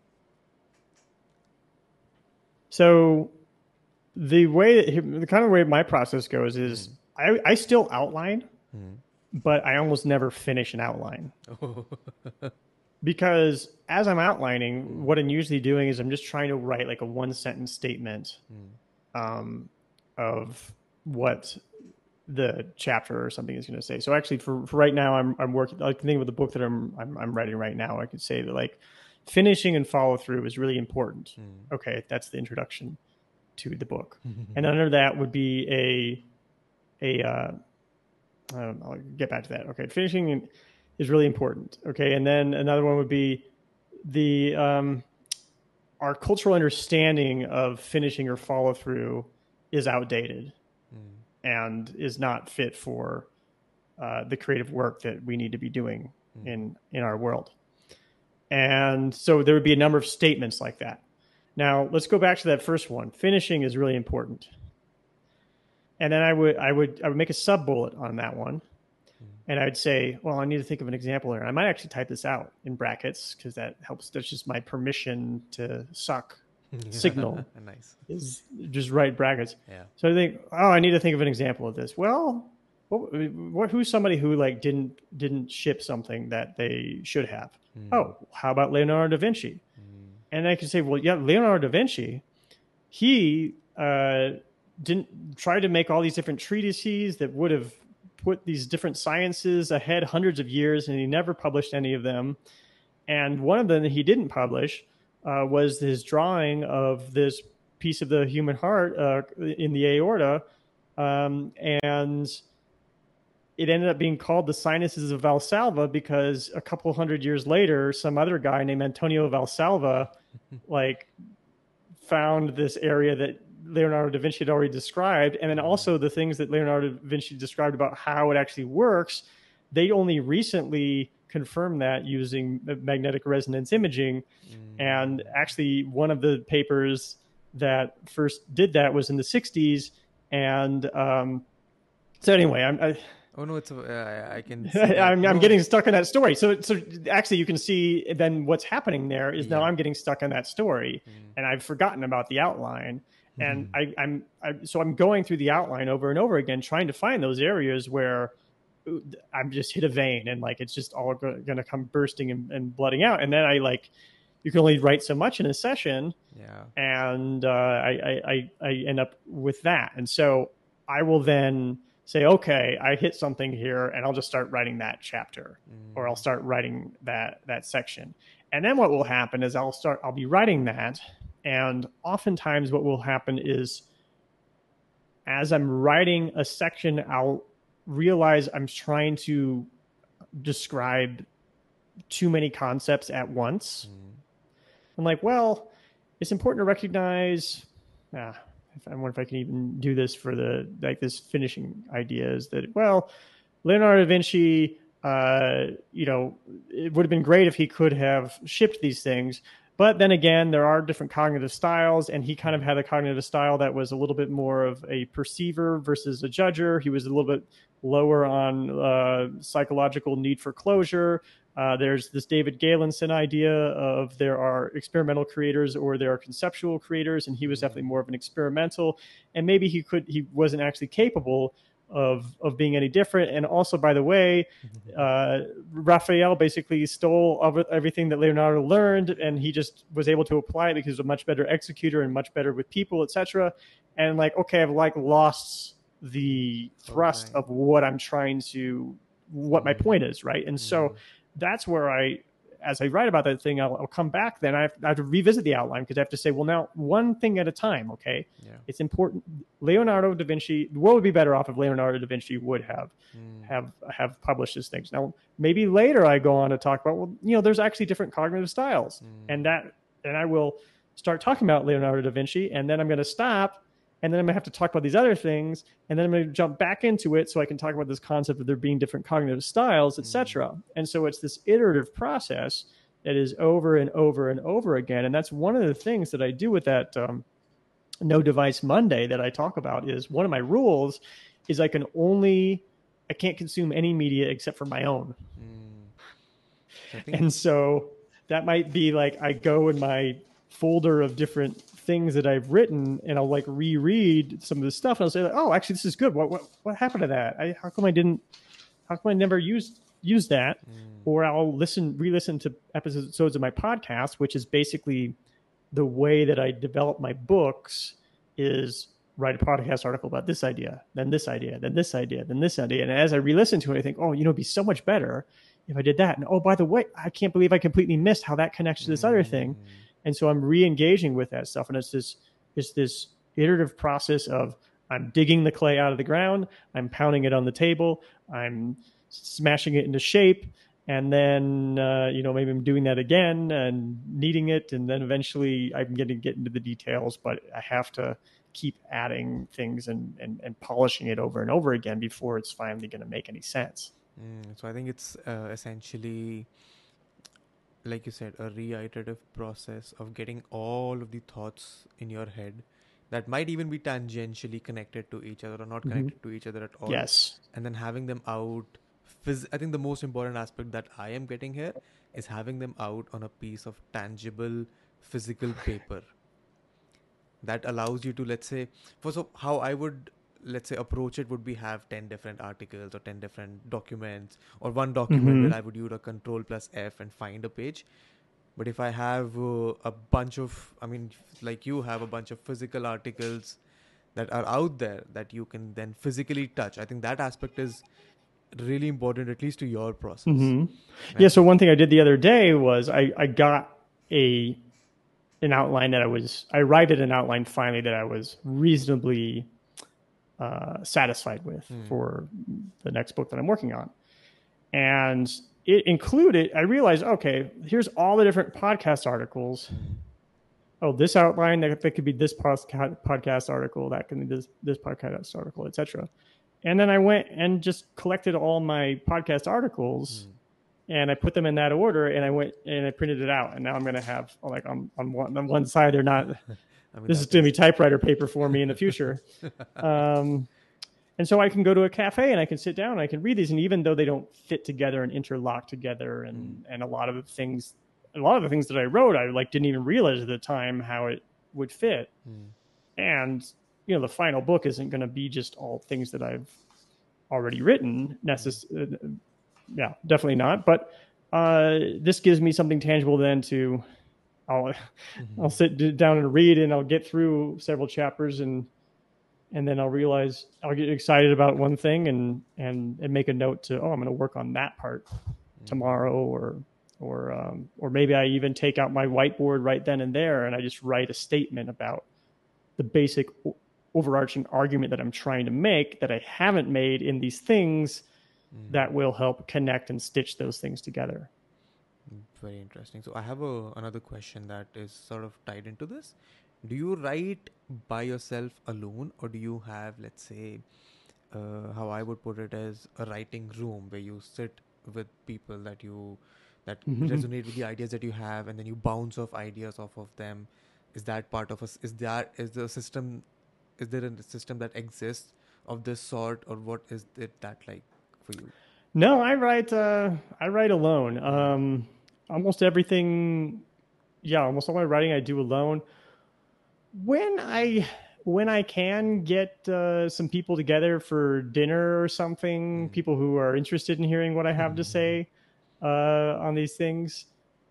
So the way the kind of way my process goes is mm-hmm. I, I still outline, mm-hmm. but I almost never finish an outline [laughs] because as I'm outlining, mm. what I'm usually doing is I'm just trying to write like a one sentence statement mm. um, of what the chapter or something is going to say. So actually, for, for right now, I'm I'm working. I can think of the book that I'm, I'm I'm writing right now. I could say that like finishing and follow through is really important. Mm. Okay, that's the introduction to the book, and under that would be a a uh, I don't know, I'll get back to that. Okay, finishing is really important. Okay, and then another one would be the um, our cultural understanding of finishing or follow through is outdated and is not fit for uh, the creative work that we need to be doing in in our world. And so there would be a number of statements like that. Now let's go back to that first one. Finishing is really important. And then I would I would I would make a sub bullet on that one. And I'd say, well, I need to think of an example here. I might actually type this out in brackets because that helps. That's just my permission to suck [laughs] signal [laughs] nice. is just write brackets. Yeah. So I think, oh, I need to think of an example of this. Well, what, what who's somebody who like didn't didn't ship something that they should have? Hmm. Oh, how about Leonardo da Vinci? And I can say, well, yeah, Leonardo da Vinci, he uh, didn't try to make all these different treatises that would have put these different sciences ahead hundreds of years, and he never published any of them. And one of them that he didn't publish uh, was his drawing of this piece of the human heart uh, in the aorta, um, and it ended up being called the sinuses of Valsalva because a couple hundred years later, some other guy named Antonio Valsalva, [laughs] like, found this area that Leonardo da Vinci had already described, and then also the things that Leonardo da Vinci described about how it actually works. They only recently confirmed that using magnetic resonance imaging, and actually one of the papers that first did that was in the 60s, and um, so anyway, I'm. I, Oh no, it's uh, I can. [laughs] I'm. I'm getting stuck in that story. So, so actually, you can see then what's happening there is now I'm getting stuck in that story, and I've forgotten about the outline. And I, I'm, I, so I'm going through the outline over and over again, trying to find those areas where uh, I'm just hit a vein, and like it's just all going to come bursting and, and blooding out. And then I like, you can only write so much in a session, Yeah. and uh, I, I, I, I end up with that. And so I will then say, okay, I hit something here, and I'll just start writing that chapter, or I'll start writing that that section. And then what will happen is I'll start, I'll be writing that, and oftentimes what will happen is, as I'm writing a section, I'll realize I'm trying to describe too many concepts at once. Mm. I'm like, well, it's important to recognize. Ah, I wonder if I can even do this for the like this finishing idea is that well, Leonardo da Vinci, uh, you know, it would have been great if he could have shipped these things. But then again, there are different cognitive styles, and he kind of had a cognitive style that was a little bit more of a perceiver versus a judger. He was a little bit lower on uh, psychological need for closure. Uh, there's this David Galenson idea of there are experimental creators or there are conceptual creators, and he was definitely more of an experimental. And maybe he could he wasn't actually capable of of being any different. And also, by the way, uh, Raphael basically stole everything that Leonardo learned, and he just was able to apply it because he's a much better executor and much better with people, etc. And like, okay, I've like lost the thrust Okay. of what I'm trying to what my point is, right? And so Mm. that's where I, as I write about that thing, I'll, I'll come back. Then I have, I have to revisit the outline because I have to say, well, now one thing at a time. Okay, Yeah. it's important. Leonardo da Vinci. The world would be better off if Leonardo da Vinci would have Mm. have have published his things. Now, maybe later I go on to talk about, well, you know, there's actually different cognitive styles, Mm. and that, and I will start talking about Leonardo da Vinci, and then I'm going to stop. And then I'm gonna have to talk about these other things, and then I'm gonna jump back into it so I can talk about this concept of there being different cognitive styles, etc. And so it's this iterative process that is over and over and over again. And that's one of the things that I do with that um, No Device Monday that I talk about. Is one of my rules is I can only I can't consume any media except for my own. Mm. And so that might be like I go in my folder of different things that I've written and I'll like reread some of the stuff and I'll say like, oh, actually this is good. What what what happened to that? I, how come I didn't? How come I never used used that? Mm. Or I'll listen re-listen to episodes of my podcast, which is basically the way that I develop my books is write a podcast article about this idea, then this idea, then this idea, then this idea. And as I re-listen to it, I think, oh, you know, it'd be so much better if I did that. And oh, by the way, I can't believe I completely missed how that connects to this other thing. And so I'm re-engaging with that stuff. And it's this it's this iterative process of I'm digging the clay out of the ground, I'm pounding it on the table, I'm smashing it into shape, and then uh, you know maybe I'm doing that again and kneading it, and then eventually I'm going to get into the details. But I have to keep adding things and, and, and polishing it over and over again before it's finally going to make any sense. Mm, so I think it's uh, essentially, like you said, a reiterative process of getting all of the thoughts in your head that might even be tangentially connected to each other or not Mhm. connected to each other at all. Yes. And then having them out. Phys- I think the most important aspect that I am getting here is having them out on a piece of tangible physical paper that allows you to let's say for so how i would let's say approach it would be have 10 different articles or 10 different documents or one document Mhm. where i would use a control plus f and find a page but if i have uh, a bunch of i mean like you have a bunch of physical articles that are out there that you can then physically touch i think that aspect is really important at least to your process hmm Yeah. So one thing I did the other day was I, I got a an outline that I was I wrote an outline finally that I was reasonably uh, satisfied with Hmm. for the next book that I'm working on, and it included. I realized, okay, here's all the different podcast articles. Oh, this outline that, that could be this podcast article, that can be this this podcast article, etc. And then I went and just collected all my podcast articles and I put them in that order and I went and I printed it out and now I'm going to have like on, on one on one side they're not [laughs] I mean, this is going to be typewriter paper for me in the future. [laughs] um, and so I can go to a cafe and I can sit down and I can read these and even though they don't fit together and interlock together and and a lot of the things a lot of the things that I wrote I like didn't even realize at the time how it would fit Hmm. and you know the final book isn't going to be just all things that I've already written. Necess- uh, yeah, definitely not. But uh, this gives me something tangible then to. I'll Mm-hmm. I'll sit down and read, and I'll get through several chapters, and and then I'll realize I'll get excited about one thing, and and and make a note to oh I'm going to work on that part tomorrow, or or um, or maybe I even take out my whiteboard right then and there, and I just write a statement about the basic overarching argument that I'm trying to make that I haven't made in these things Mm. that will help connect and stitch those things together. Very interesting. So I have a, another question that is sort of tied into this. Do you write by yourself alone, or do you have, let's say, uh, how I would put it as a writing room where you sit with people that you that Mhm. resonate with the ideas that you have, and then you bounce off ideas off of them? Is that part of us? Is that is the system? Is there a system that exists of this sort, or what is it that like for you? No, I write. Uh, I write alone. Um, almost everything. Yeah, almost all my writing I do alone. When I when I can get uh, some people together for dinner or something, Mm. people who are interested in hearing what I have to say uh, on these things,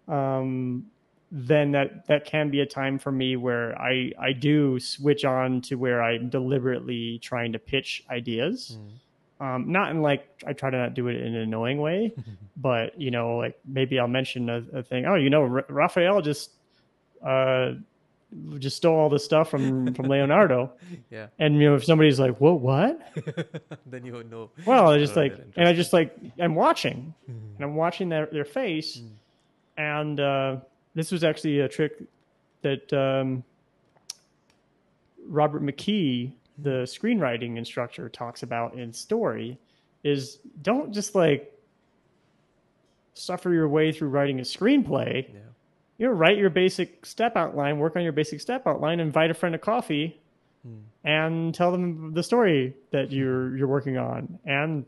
um, then that that can be a time for me where I I do switch on to where I'm deliberately trying to pitch ideas Mm. Um, not in like I try to not do it in an annoying way, [laughs] but you know, like maybe I'll mention a, a thing. Oh, you know, R- Raphael just uh, just stole all the stuff from from [laughs] Leonardo, Yeah. and you know, if somebody's like, "What? What?" [laughs] then you know. Well, I just Oh, like, and I just like, I'm watching, Mhm. and I'm watching their their face, Mm. and uh, this was actually a trick that um, Robert McKee, the screenwriting instructor, talks about in Story, is don't just like suffer your way through writing a screenplay. Yeah. You know, write your basic step outline, work on your basic step outline, invite a friend to coffee, Mm. and tell them the story that you're you're working on. And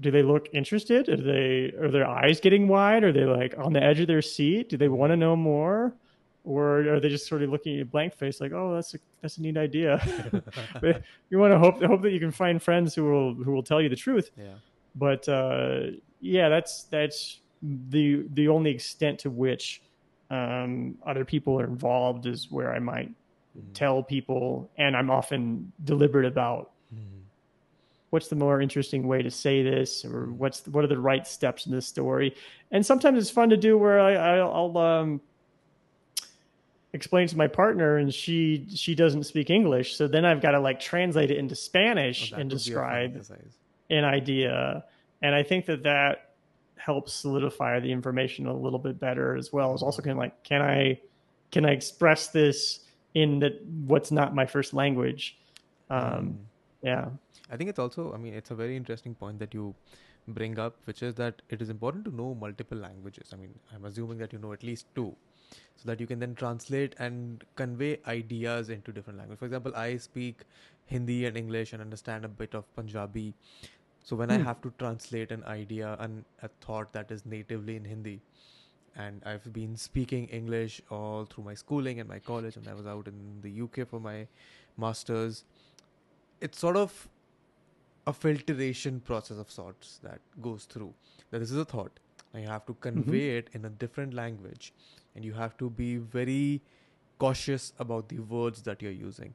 do they look interested? Are they are their eyes getting wide? Are they like on the edge of their seat? Do they want to know more? Or are they just sort of looking at blank face like, oh, that's a that's a neat idea. [laughs] But you want to hope hope that you can find friends who will who will tell you the truth. Yeah. But uh, yeah, that's that's the the only extent to which um, other people are involved is where I might Mm. tell people, and I'm often deliberate about Mm. what's the more interesting way to say this, or what's what are the right steps in this story. And sometimes it's fun to do where I, I'll, I'll um, explain to my partner, and she she doesn't speak English, so then I've got to like translate it into Oh, Spanish that and would be a fun describe an idea. And I think that that helps solidify the information a little bit better as well. Is also kind of like, can I can I express this in that what's not my first language? Um, Mm. yeah. I think it's also, I mean, it's a very interesting point that you bring up, which is that it is important to know multiple languages. I mean, I'm assuming that you know at least two, so that you can then translate and convey ideas into different languages. For example, I speak Hindi and English and understand a bit of Punjabi. So when I Hmm. have to translate an idea and a thought that is natively in Hindi, and I've been speaking English all through my schooling and my college, and I was out in the UK for my masters. It's sort of a filtration process of sorts that goes through. That this is a thought. Now you have to convey it in a different language, and you have to be very cautious about the words that you're using.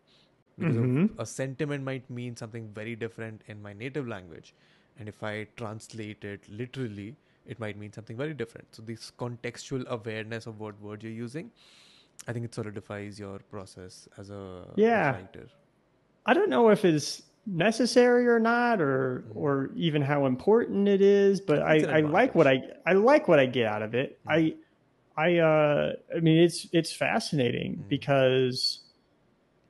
Because of- Mhm. a sentiment might mean something very different in my native language, and if I translate it literally, it might mean something very different. So this contextual awareness of what words you're using, I think it solidifies your process as a a Yeah. writer. I don't know if it's necessary or not, or Mhm. or even how important it is. But I, It's an I like what I. I like what I get out of it. Mhm. I I uh I mean it's it's fascinating Mhm. because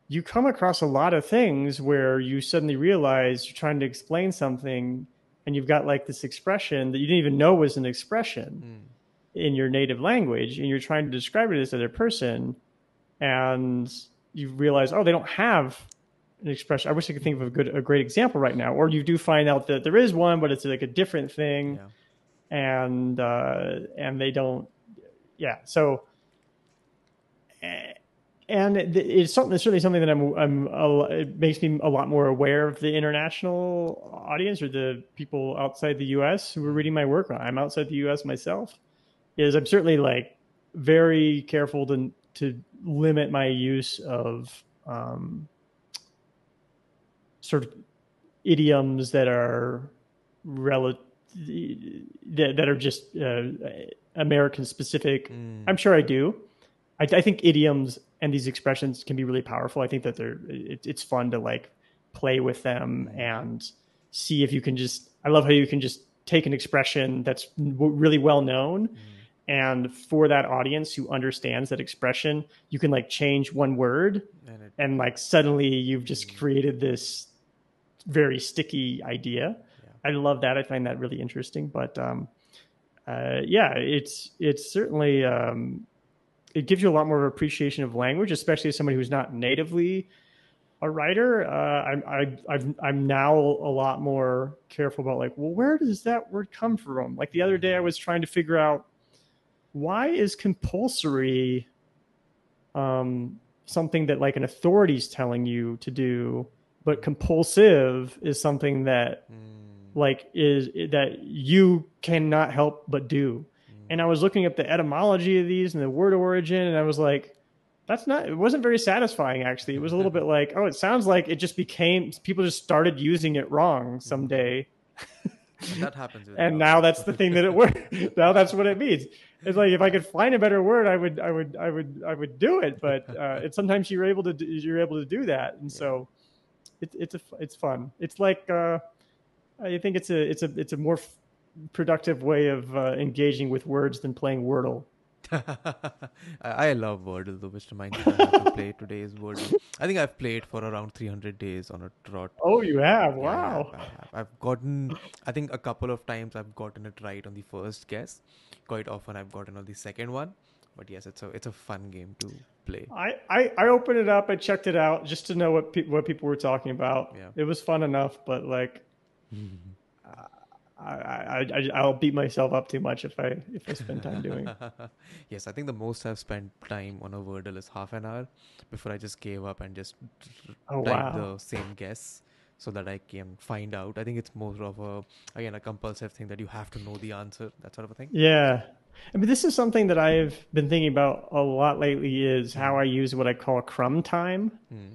you come across a lot of things where you suddenly realize you're trying to explain something and you've got like this expression that you didn't even know was an expression Mm. in your native language and you're trying to describe it to this other person and you realize oh they don't have an expression i wish i could think of a good a great example right now or you do find out that there is one but it's like a different thing Yeah. and uh and they don't yeah so and it's something it's certainly something that i'm i'm a, it makes me a lot more aware of the international audience or the people outside the us who are reading my work. I'm outside the us myself is i'm certainly like very careful to to limit my use of um sort of idioms that are relative that, that are just uh, American specific. Mm. I'm sure I do. I, I think idioms and these expressions can be really powerful. I think that they're it, it's fun to like play with them and see if you can just. I love how you can just take an expression that's really well known. And for that audience who understands that expression, you can like change one word And it, and like suddenly you've just created this very sticky idea. I love that. I find that really interesting. But um, uh, yeah, it's it's certainly um, it gives you a lot more appreciation of language, especially as somebody who's not natively a writer. Uh, I'm I, I've, I'm now a lot more careful about like, well, where does that word come from? Like the other day, I was trying to figure out why is compulsory um, something that like an authority's telling you to do, but compulsive is something that mm, like is that you cannot help but do. And I was looking up the etymology of these and the word origin, and I was like, that's not. It wasn't very satisfying actually. It was a little bit like, oh, it sounds like it just became people just started using it wrong someday, and that happens. [laughs] And now that's the thing that it worked. [laughs] now that's what it means. It's like if I could find a better word, I would, I would, I would, I would do it. But uh, [laughs] it's sometimes you're able to, do, you're able to do that, and so it's it's a it's fun. It's like uh, I think it's a it's a it's a more f- productive way of uh, engaging with words than playing Wordle. [laughs] I, love Wordle though, which reminds me I have to [laughs] play today's Wordle. I think I've played for around 300 days on a trot. Oh, you have! Wow. I have. I've gotten, I think a couple of times I've gotten it right on the first guess. Quite often I've gotten on the second one. But yes, it's a it's a fun game to play. I, I, I opened it up. I checked it out just to know what pe- what people were talking about. Yeah. It was fun enough, but like, I, I, I I'll beat myself up too much if I if I spend time doing. it. [laughs] yes, I think the most I've spent time on a Wordle is half an hour before I just gave up and just Oh type wow! the same guess so that I can find out. I think it's more of a again a compulsive thing that you have to know the answer, that sort of a thing. Yeah. I mean, this is something that I've been thinking about a lot lately. Is how I use what I call a crumb time. Hmm.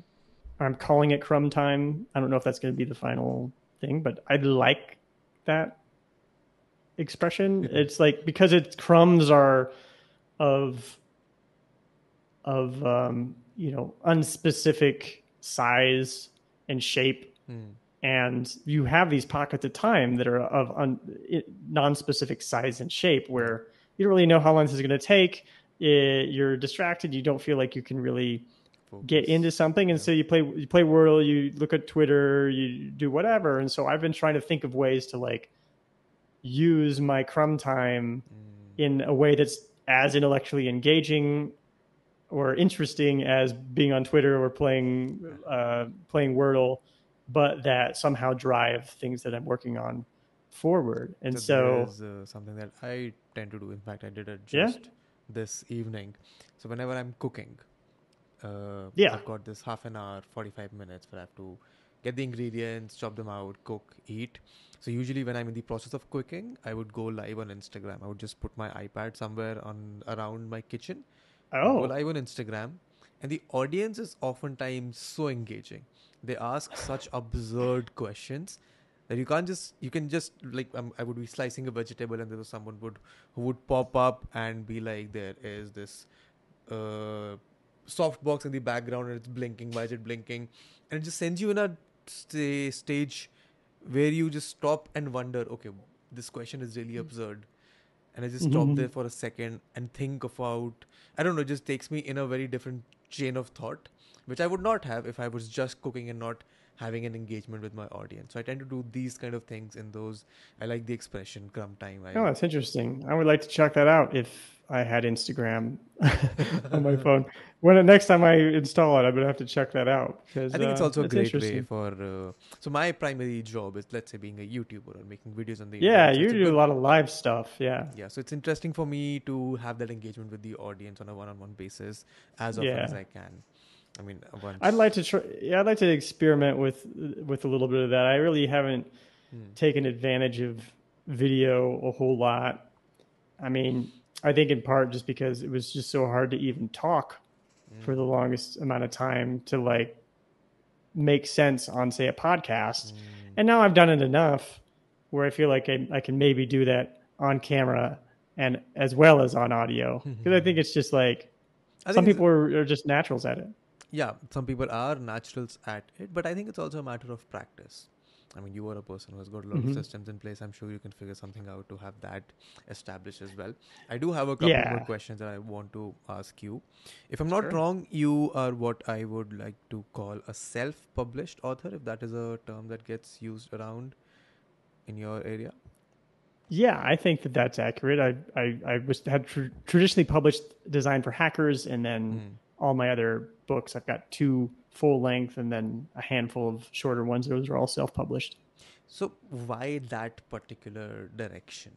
I'm calling it crumb time. I don't know if that's going to be the final thing, but I like that expression. it's like because it's crumbs are of of um, you know unspecific size and shape, Hmm. and you have these pockets of time that are of un, non-specific size and shape where you don't really know how long this is going to take. It, you're distracted. You don't feel like you can really get into something and so you play you play Wordle, you look at Twitter, you do whatever. And so I've been trying to think of ways to like use my crumb time Hmm. in a way that's as intellectually engaging or interesting as being on Twitter or playing uh, playing Wordle, but that somehow drive things that I'm working on forward. And so, there's, uh, something that I tend to do. In fact, I did it Yeah? just this evening. So whenever I'm cooking, uh, Yeah. I've got this half an hour, 45 minutes where I have to get the ingredients, chop them out, cook, eat. So usually when I'm in the process of cooking, I would go live on Instagram. I would just put my iPad somewhere on around my kitchen Oh. go live on Instagram, and the audience is oftentimes so engaging. They ask such absurd questions that you can't just you can just like um, I would be slicing a vegetable and there was someone would who would pop up and be like there is this uh, soft box in the background and it's blinking. Why is it blinking? And it just sends you in a sta- stage where you just stop and wonder, okay, this question is really absurd. And I just stop Mhm. there for a second and think about, I don't know, it just takes me in a very different chain of thought, which I would not have if I was just cooking and not having an engagement with my audience. So I tend to do these kind of things in those. I like the expression crumb time. I, oh, that's interesting. I would like to check that out if I had Instagram [laughs] on my phone. When the next time I install it, I'm gonna have to check that out because I think it's uh, also a great way for. Uh, so my primary job is, let's say, being a YouTuber or making videos on the Yeah. You do a lot of live stuff. Yeah. Yeah, so it's interesting for me to have that engagement with the audience on a one-on-one basis as often Yeah. as I can. I mean, once. I'd like to try. Yeah, I'd like to experiment with with a little bit of that. I really haven't Hmm. taken advantage of video a whole lot. I mean, I think in part just because it was just so hard to even talk mm. for the longest amount of time to like make sense on say a podcast. Mm. And now I've done it enough where I feel like I, I can maybe do that on camera and as well as on audio [laughs] because I think it's just like I Some people are, are just naturals at it. yeah some people are naturals at it but i think it's also a matter of practice i mean you are a person who has got a lot Mhm. of systems in place i'm sure you can figure something out to have that established as well i do have a couple more questions that i want to ask you if i'm not Sure. wrong you are what i would like to call a self-published author if that is a term that gets used around in your area Yeah, I think that that's accurate. I I, I was had tr- traditionally published Design for Hackers, and then Mm. All my other books. I've got two full length, and then a handful of shorter ones. Those are all self published. so why that particular direction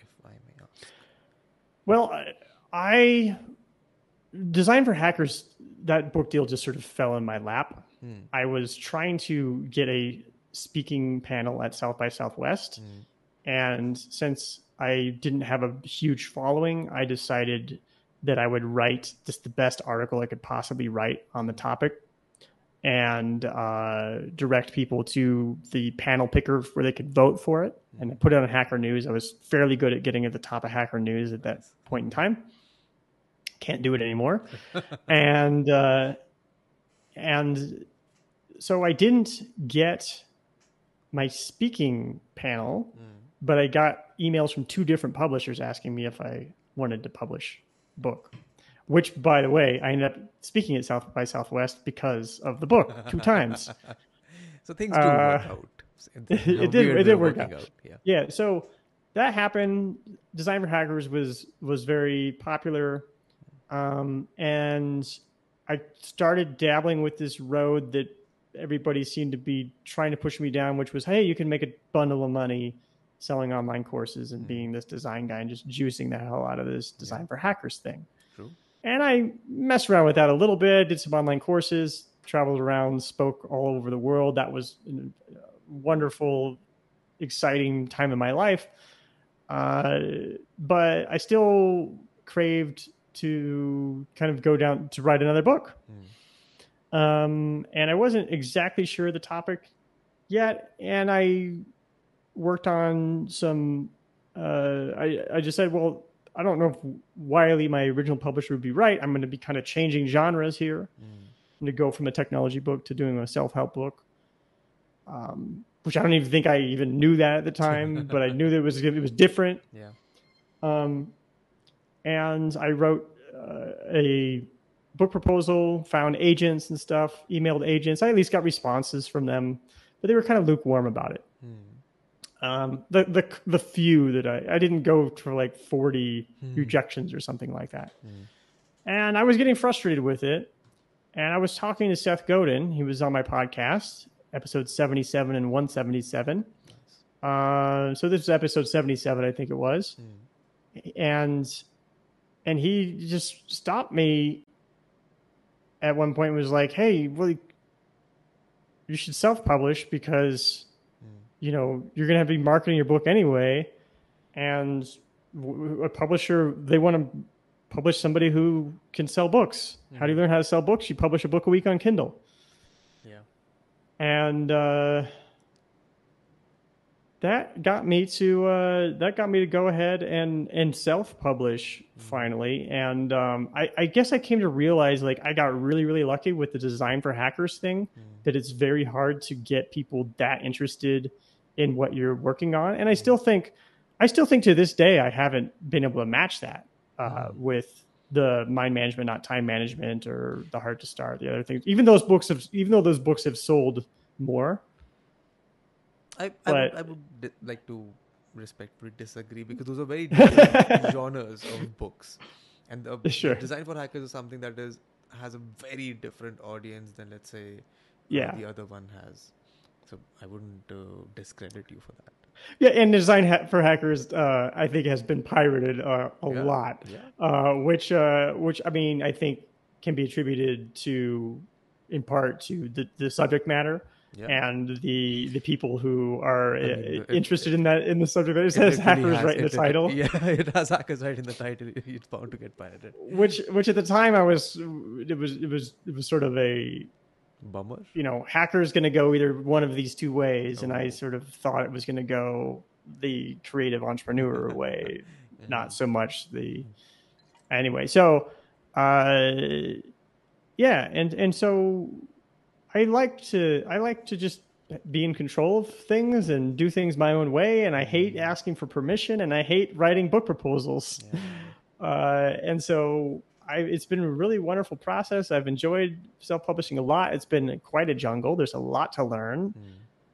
if i may ask Well, I, I Design for Hackers. That book deal just sort of fell in my lap. Hmm. I was trying to get a speaking panel at South by Southwest. Hmm. And since I didn't have a huge following, I decided that I would write just the best article I could possibly write on the topic and uh, direct people to the panel picker where they could vote for it. And I put it on Hacker News. I was fairly good at getting at the top of Hacker News at that point in time. Can't do it anymore. [laughs] and uh, and so I didn't get my speaking panel Hmm. but I got emails from two different publishers asking me if I wanted to publish book. Which, by the way, I ended up speaking at South by Southwest because of the book two times. [laughs] so things do work Uh, out in [laughs] it did- it did work working out. yeah Yeah, so that happened. Design for Hackers was was very popular, um, and I started dabbling with this road that everybody seemed to be trying to push me down, which was, hey, you can make a bundle of money selling online courses and Mhm. being this design guy and just juicing the hell out of this design for hackers thing. True. And I messed around with that a little bit, did some online courses, traveled around, spoke all over the world. That was a wonderful, exciting time in my life. Uh, but I still craved to kind of go down to write another book. Hmm. Um, and I wasn't exactly sure the topic yet. And I worked on some, uh, I, I just said, well, I don't know if Wiley, my original publisher, would be right. I'm going to be kind of changing genres here. I'm to go from a technology book to doing a self help book, um, which I don't even think I even knew that at the time, [laughs] but I knew that it was it was different. yeah Um, and I wrote uh, a book proposal, found agents and stuff, emailed agents. I at least got responses from them, but they were kind of lukewarm about it. Hmm. Um, the the the few that I I didn't go for like forty Hmm. rejections or something like that, Hmm. and I was getting frustrated with it. And I was talking to Seth Godin. He was on my podcast, episode seventy seven and one seventy seven. Uh, so this is episode seventy seven, I think it was Hmm. and and he just stopped me at one point and was like hey well you should self-publish because. You know you're going to have to be marketing your book anyway. And a publisher they want to publish somebody who can sell books. How do you learn how to sell books? You publish a book a week on kindle. Yeah. And uh, that got me to uh, that got me to go ahead and and self publish finally. And um, I, I guess I came to realize like I got really really lucky with the design for hackers thing Hmm. that it's very hard to get people that interested in what you're working on. And I still think I still think to this day I haven't been able to match that uh, Mhm. with the mind management, not time management, or the hard to start. The other things, even those books have, even though those books have sold more. I, I, would, But- I would like to respectfully disagree because those are very [laughs] different genres of books, and the, [laughs] Sure. design for hackers is something that is has a very different audience than let's say Yeah. the other one has. So I wouldn't uh, discredit you for that. Yeah, and design ha- for hackers, uh, I think, has been pirated uh, a Yeah, lot, yeah. uh, which, uh, which I mean, I think can be attributed to, in part, to the, the subject matter Yeah. and the the people who are mean, uh, it- interested in that in the subject matter. It It says literally hackers has- right [laughs] in the title, Yeah, it has [laughs] hackers right in the title. It's bound to get pirated. which which at the time I was it was it was it was sort of a Bummer. you know hackers going to go either one of these two ways, and I Oh. sort of thought it was going to go the creative entrepreneur [laughs] way. not so much the anyway so uh, yeah, and and so I like to I like to just be in control of things and do things my own way, and I hate asking for permission, and I hate writing book proposals. Yeah. [laughs] Uh, and so I, it's been a really wonderful process. I've enjoyed self-publishing a lot. It's been quite a jungle. There's a lot to learn,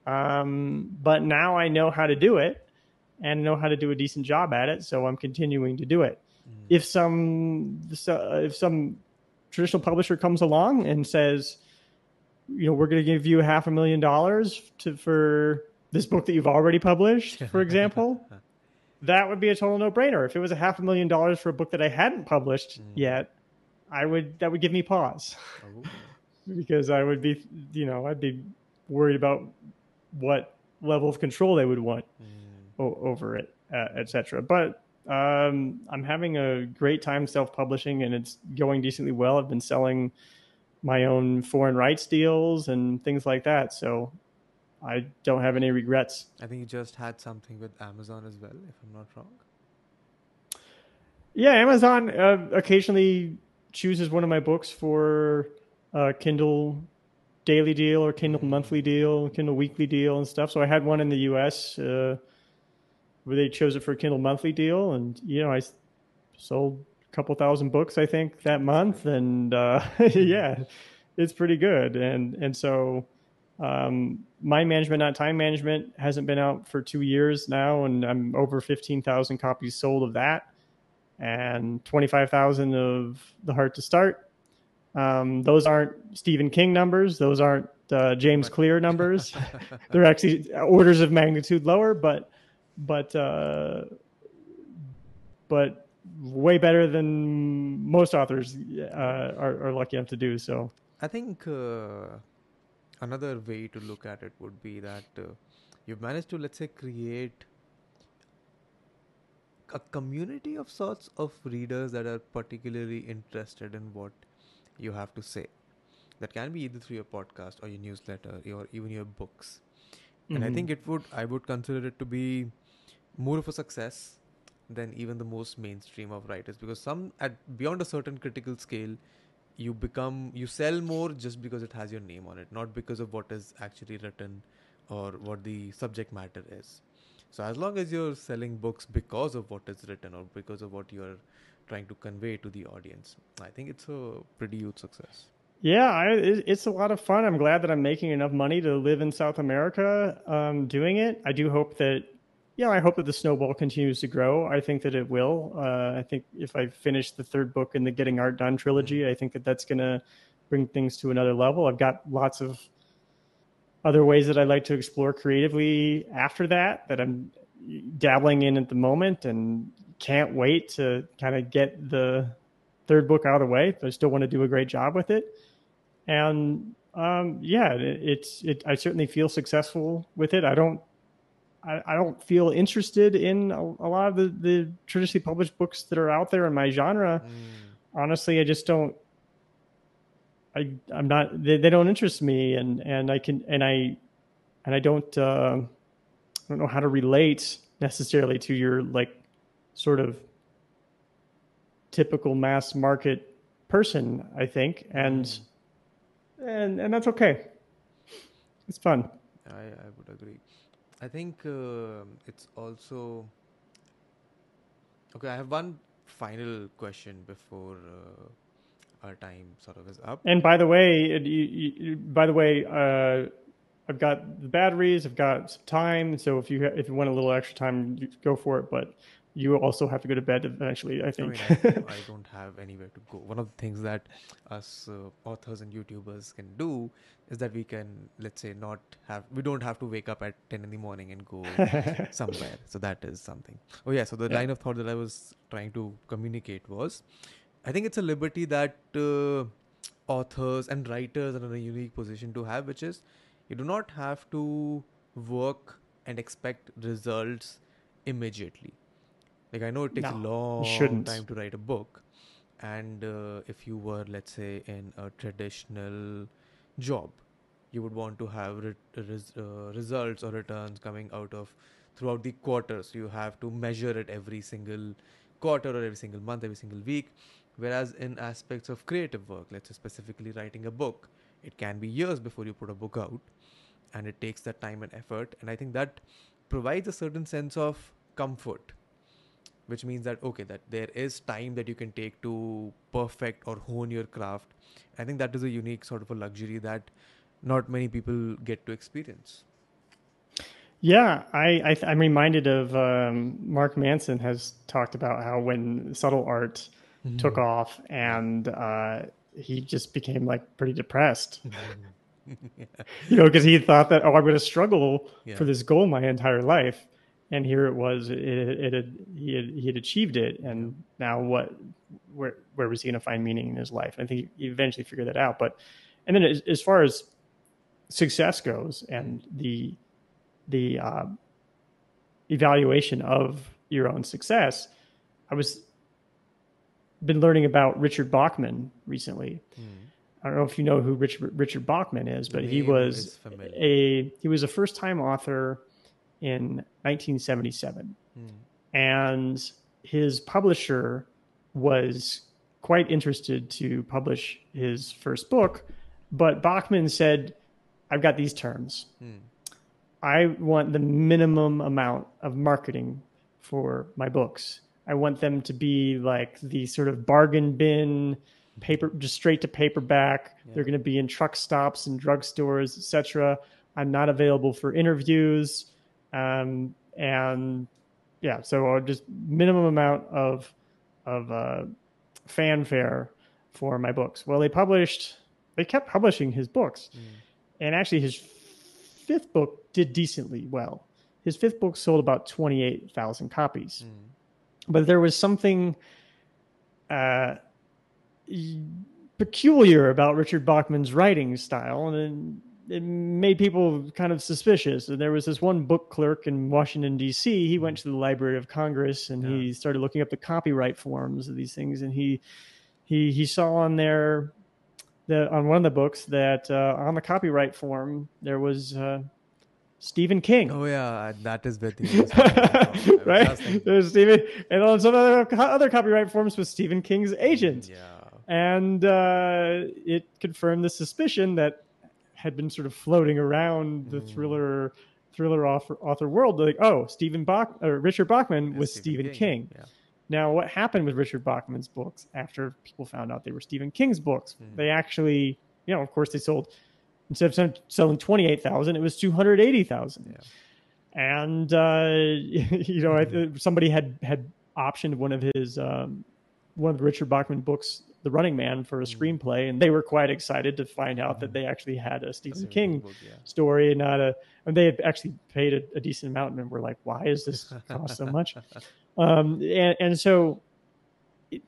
Mm. um, but now I know how to do it and know how to do a decent job at it. So I'm continuing to do it. Mm. If some so- if some traditional publisher comes along and says, you know, we're going to give you half a million dollars to for this book that you've already published, for [laughs] example, that would be a total no-brainer. If it was a half a million dollars for a book that I hadn't published Mm. yet, I would that would give me pause Oh. [laughs] because I would be, you know, I'd be worried about what level of control they would want Mm. o- over it, uh, etc. But um, I'm having a great time self-publishing, and it's going decently well. I've been selling my own foreign rights deals and things like that, so I don't have any regrets. I think you just had something with Amazon as well, if I'm not wrong. Yeah, Amazon uh, occasionally chooses one of my books for a Kindle daily deal or Kindle monthly deal, Kindle weekly deal, and stuff. So I had one in the U.S. Uh, where they chose it for a Kindle monthly deal, and you know I sold a couple thousand books I think that month, and uh, [laughs] yeah, it's pretty good. And and so um, Mind Management, not Time Management, hasn't been out for two years now, and I'm over fifteen thousand copies sold of that and 25,000 of The Heart to Start. Um, those aren't Stephen King numbers. Those aren't uh, James Clear numbers. [laughs] They're actually orders of magnitude lower, but but uh, but way better than most authors uh, are, are lucky enough to do. So I think uh, another way to look at it would be that uh, you've managed to, let's say, create a community of sorts of readers that are particularly interested in what you have to say. That can be either through your podcast or your newsletter or even your books. And I Mhm. think it would, I would consider it to be more of a success than even the most mainstream of writers because some at beyond a certain critical scale you become you sell more just because it has your name on it not because of what is actually written or what the subject matter is so as long as you're selling books because of what is written or because of what you're trying to convey to the audience i think it's a pretty huge success Yeah, I, it's a lot of fun. I'm glad that I'm making enough money to live in South America um, doing it. I do hope that, yeah, I hope that the snowball continues to grow. I think that it will. Uh, I think if I finish the third book in the Getting Art Done trilogy, I think that that's going to bring things to another level. I've got lots of other ways that I'd like to explore creatively after that that I'm dabbling in at the moment and can't wait to kind of get the third book out of the way. But I still want to do a great job with it and um, yeah, it, it's it. I certainly feel successful with it. I don't. I, I don't feel interested in a, a lot of the, the traditionally published books that are out there in my genre. Honestly, I just don't. I I'm not. They, they don't interest me, and and I can and I and I don't. Uh, I don't know how to relate necessarily to your like sort of typical mass market person. I think and and and that's okay. It's fun. I, I would agree. I think uh, it's also okay. I have one final question before uh, our time sort of is up. And by the way, you, you, by the way, uh, I've got the batteries. I've got some time. So if you if you want a little extra time, go for it. But you also have to go to bed eventually. I I think. mean, I, [laughs] I don't have anywhere to go. One of the things that us uh, authors and YouTubers can do is that we can, let's say, not have, we don't have to wake up at 10 in the morning and go [laughs] somewhere. So that is something. Oh, yeah. So the Yeah. line of thought that I was trying to communicate was I think it's a liberty that uh, authors and writers are in a unique position to have, which is you do not have to work and expect results immediately. Like I know it takes a long shouldn't. time to write a book, and uh, if you were, let's say, in a traditional job, you would want to have re- res- uh, results or returns coming out of throughout the quarters. You have to measure it every single quarter or every single month, every single week. Whereas in aspects of creative work, let's say specifically writing a book, it can be years before you put a book out and it takes that time and effort. And I think that provides a certain sense of comfort which means that okay that there is time that you can take to perfect or hone your craft i think that is a unique sort of a luxury that not many people get to experience yeah, I, I am reminded of um, Mark Manson has talked about how when subtle art mm-hmm. took off and uh, he just became like pretty depressed. [laughs] yeah. You know, because he thought that oh, I'm going to struggle yeah. for this goal my entire life, and here it was. It, it had he had he had achieved it, and now what? Where where was he going to find meaning in his life? I think he eventually figured that out. But and then as, as far as success goes, and the the uh, evaluation of your own success, I was been learning about Richard Bachman recently. Mm. I don't know if you know who Richard Richard Bachman is, but he was a he was a first time author in 1977, mm. and his publisher was quite interested to publish his first book, but Bachman said, "I've got these terms." Mm. I want the minimum amount of marketing for my books. I want them to be like the sort of bargain bin paper just straight to paperback. Yeah. They're going to be in truck stops and drugstores, etc. I'm not available for interviews. Um, and yeah, so just minimum amount of of uh, fanfare for my books. Well, they published, they kept publishing his books, mm. and actually his fifth book did decently well. His fifth book sold about 28,000 copies. Mm. But there was something uh, peculiar about Richard Bachman's writing style, and it made people kind of suspicious. And there was this one book clerk in Washington, D.C. He went to the Library of Congress and yeah. he started looking up the copyright forms of these things, and he he he saw on there the, on one of the books that uh, on the copyright form there was uh, Stephen King. Oh yeah, that is with [laughs] right. There's Stephen, and on some other other copyright forms was Stephen King's agent. Yeah, and uh, it confirmed the suspicion that had been sort of floating around the mm. thriller thriller author, author world. Like, oh, Stephen Bach or Richard Bachman was Stephen, King. King. Yeah. Now, what happened with Richard Bachman's books after people found out they were Stephen King's books? Mm. They actually, you know, of course, they sold instead of selling twenty eight thousand, it was two hundred eighty thousand. Yeah. And uh, [laughs] you know, mm-hmm. somebody had had optioned one of his um, one of the Richard Bachman books, The Running Man, for a mm. screenplay, and they were quite excited to find out that mm-hmm. they actually had a Stephen King story, and not a. And they had actually paid a, a decent amount, and were like, "Why is this cost so much?" [laughs] Um, and, and so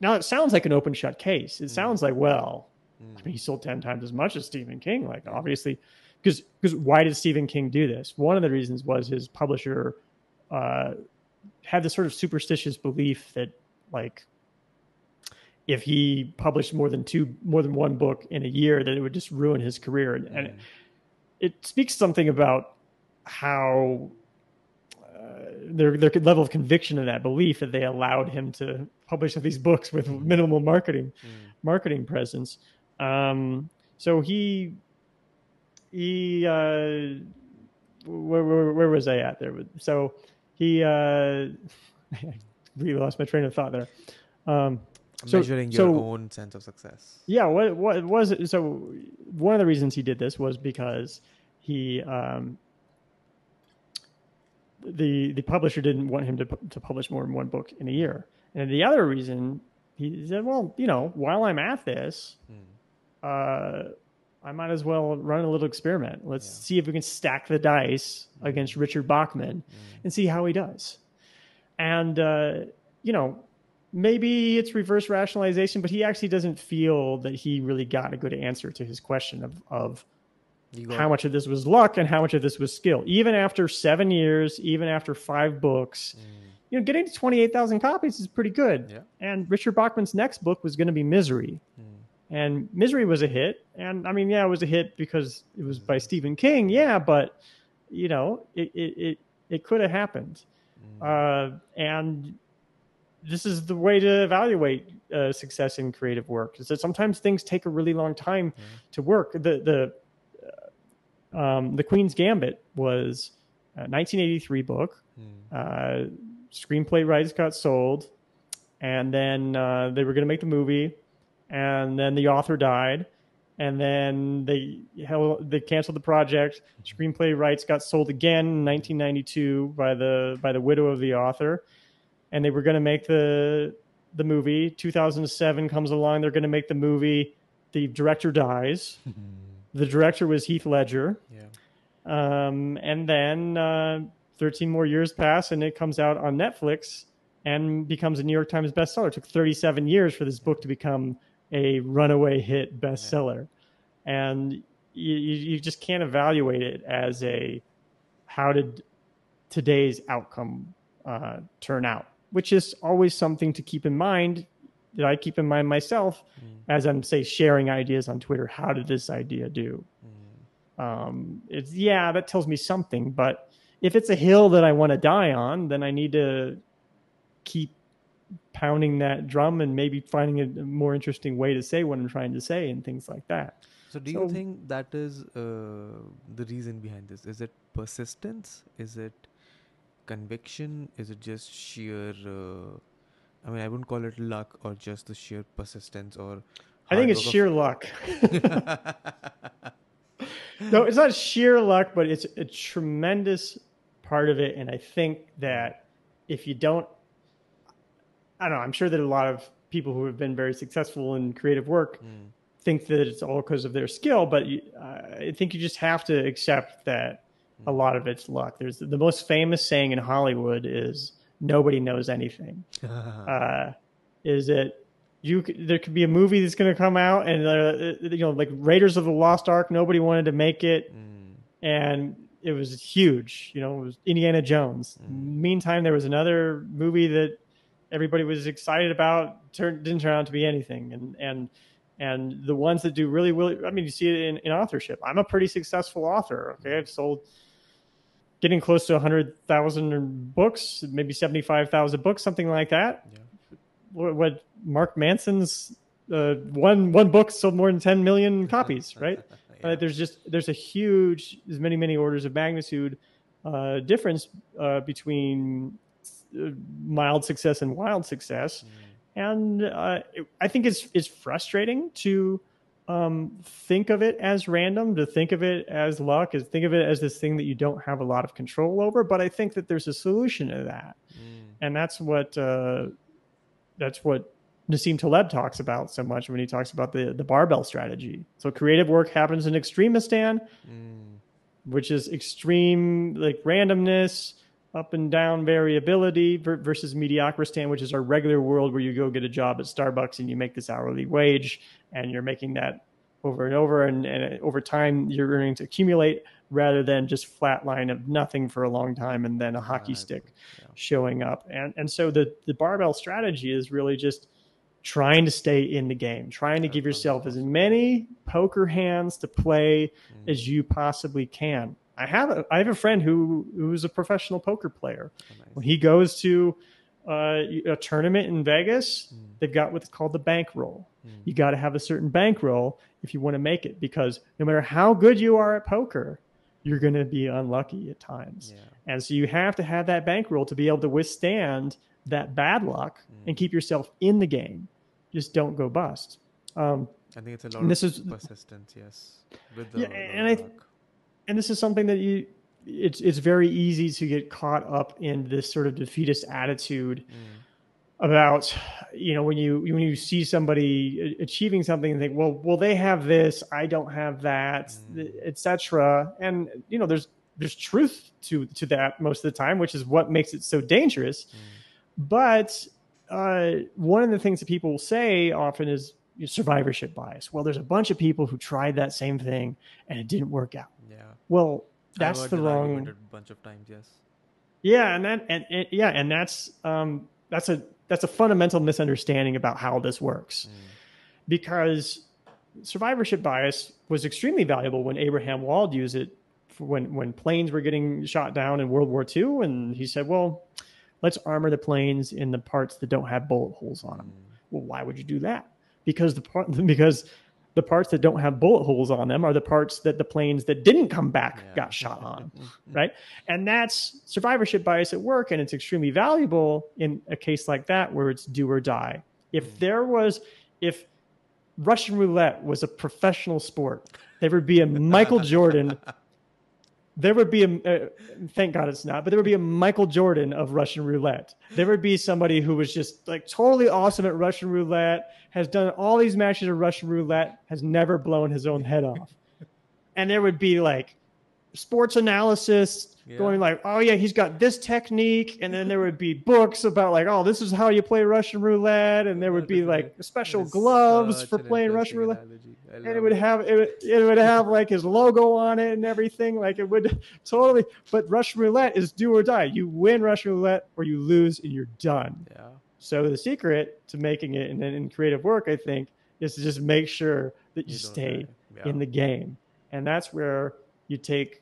now it sounds like an open shut case. It sounds mm. like, well. I mean, he sold 10 times as much as Stephen King. Like, obviously, because because why did Stephen King do this? One of the reasons was his publisher uh, had this sort of superstitious belief that, like, if he published more than two, more than one book in a year, that it would just ruin his career. And, and it, it speaks something about how their their level of conviction in that belief that they allowed him to publish these books with mm. minimal marketing mm. marketing presence. Um, so he he uh, where, where, where was I at there? So he uh, [laughs] I really lost my train of thought there. Um, so, measuring your so, own sense of success. Yeah, what what was it? So one of the reasons he did this was because he um, the the publisher didn't want him to to publish more than one book in a year. And the other reason he said, well, you know, while I'm at this, mm. uh, I might as well run a little experiment. Let's yeah. see if we can stack the dice mm. against Richard Bachman mm. and see how he does. And uh, you know, maybe it's reverse rationalization, but he actually doesn't feel that he really got a good answer to his question of of how much of this was luck and how much of this was skill. Even after seven years, even after five books, mm. you know, getting to 28,000 copies is pretty good. Yeah. And Richard Bachman's next book was going to be Misery. Mm. And Misery was a hit. And I mean, yeah, it was a hit because it was by Stephen King. Yeah, but, you know, it, it, it, it could have happened. Mm. Uh, and this is the way to evaluate uh, success in creative work. Is that sometimes things take a really long time Yeah. to work. The the uh, um, the Queen's Gambit was a 1983 book. Hmm. Uh, screenplay rights got sold, and then uh, they were going to make the movie, and then the author died, and then they held, they canceled the project. Screenplay rights got sold again in 1992 by the by the widow of the author, and they were going to make the the movie. 2007 comes along. They're going to make the movie. The director dies. [laughs] The director was Heath Ledger. yeah. Um, and then uh, 13 more years pass, and it comes out on Netflix and becomes a New York Times bestseller. It took 37 years for this book to become a runaway hit bestseller, and you, you you just can't evaluate it as a how did today's outcome uh, turn out, which is always something to keep in mind. That I keep in mind myself as I'm say sharing ideas on Twitter. How did this idea do? um, it's yeah that tells me something but if it's a hill that i want to die on then i need to keep pounding that drum and maybe finding a more interesting way to say what i'm trying to say and things like that So, do you think that is uh, the reason behind this? Is it persistence? Is it conviction? Is it just sheer? Uh, I mean, I wouldn't call it luck or just the sheer persistence or. i think it's work of- sheer luck [laughs] no it's not sheer luck but it's a tremendous part of it and i think that if you don't i don't know i'm sure that a lot of people who have been very successful in creative work Mm, think that it's all because of their skill, but you, uh, I think you just have to accept that a lot of it's luck. There's the most famous saying in Hollywood is nobody knows anything. [laughs] Uh, is it you? There could be a movie that's going to come out, and uh, you know, like Raiders of the Lost Ark, nobody wanted to make it, mm, and it was huge. You know, it was Indiana Jones. Meantime, there was another movie that everybody was excited about, turned didn't turn out to be anything, and and and the ones that do really really, I mean, you see it in, in authorship. I'm a pretty successful author. Okay, I've sold getting close to hundred thousand books, maybe seventy five thousand books, something like that. yeah. What, what Mark Manson's uh, one one book sold more than ten million [laughs] copies, right? [laughs] Yeah. Uh, there's just there's a huge there's many many orders of magnitude uh, difference uh, between uh, mild success and wild success, and uh, it- I think it's it's frustrating to um, think of it as random, to think of it as luck, is think of it as this thing that you don't have a lot of control over. But I think that there's a solution to that, Mm, and that's what uh, that's what Nassim Taleb talks about so much when he talks about the the barbell strategy. So creative work happens in extremistan, mm, which is extreme like randomness, up and down variability ver- versus mediocristan, which is our regular world where you go get a job at Starbucks and you make this hourly wage and you're making that over and over and, and over time your earnings accumulate rather than just flat line of nothing for a long time and then a hockey stick Yeah. showing up. And and so the the barbell strategy is really just trying to stay in the game, trying to give yourself as many poker hands to play mm. as you possibly can. I have a I have a friend who who's a professional poker player. Oh, nice. When he goes to uh, a tournament in Vegas, Mm. they've got what's called the bankroll. Mm. You got to have a certain bankroll if you want to make it, because no matter how good you are at poker, you're going to be unlucky at times. Yeah. And so you have to have that bankroll to be able to withstand that bad luck Mm. and keep yourself in the game. Just don't go bust. Um, I think it's a lot of is- persistence, yes. With the, Yeah, and I- luck. And this is something that you it's it's very easy to get caught up in this sort of defeatist attitude Mm, about you know when you when you see somebody achieving something and think well well they have this i don't have that Mm. etc and you know there's there's truth to to that most of the time which is what makes it so dangerous. Mm, but uh, one of the things that people will say often is survivorship bias. Well there's a bunch of people who tried that same thing and it didn't work out. Well that's the that wrong a bunch of times, yes. yeah, and that and, and yeah, and that's um that's a that's a fundamental misunderstanding about how this works. Mm, Because survivorship bias was extremely valuable when Abraham Wald used it for when when planes were getting shot down in World War II and he said, "Well, let's armor the planes in the parts that don't have bullet holes on them. Mm. Well, why would you do that? Because the part [laughs] because the parts that don't have bullet holes on them are the parts that the planes that didn't come back Yeah. got shot on Mm. right? And that's survivorship bias at work, and it's extremely valuable in a case like that where it's do or die. If Mm. there was, if Russian roulette was a professional sport, there would be a Michael Jordan. [laughs] There would be a, uh, thank God it's not, but there would be a Michael Jordan of Russian roulette. There would be somebody who was just like totally awesome at Russian roulette, has done all these matches of Russian roulette, has never blown his own head off. And there would be like sports analysis Yeah. going like, oh yeah, he's got this technique, and then there would be books about like, oh, this is how you play Russian roulette, and there would be like special gloves for playing Russian roulette. And it would have it, would- it would have like his logo on it and everything. Like it would [laughs] totally but russian roulette is do or die. You win russian roulette or you lose and you're done. Yeah. so the secret to making it in, in creative work i think is to just make sure that you, You stay. Yeah. in the game. And that's where you take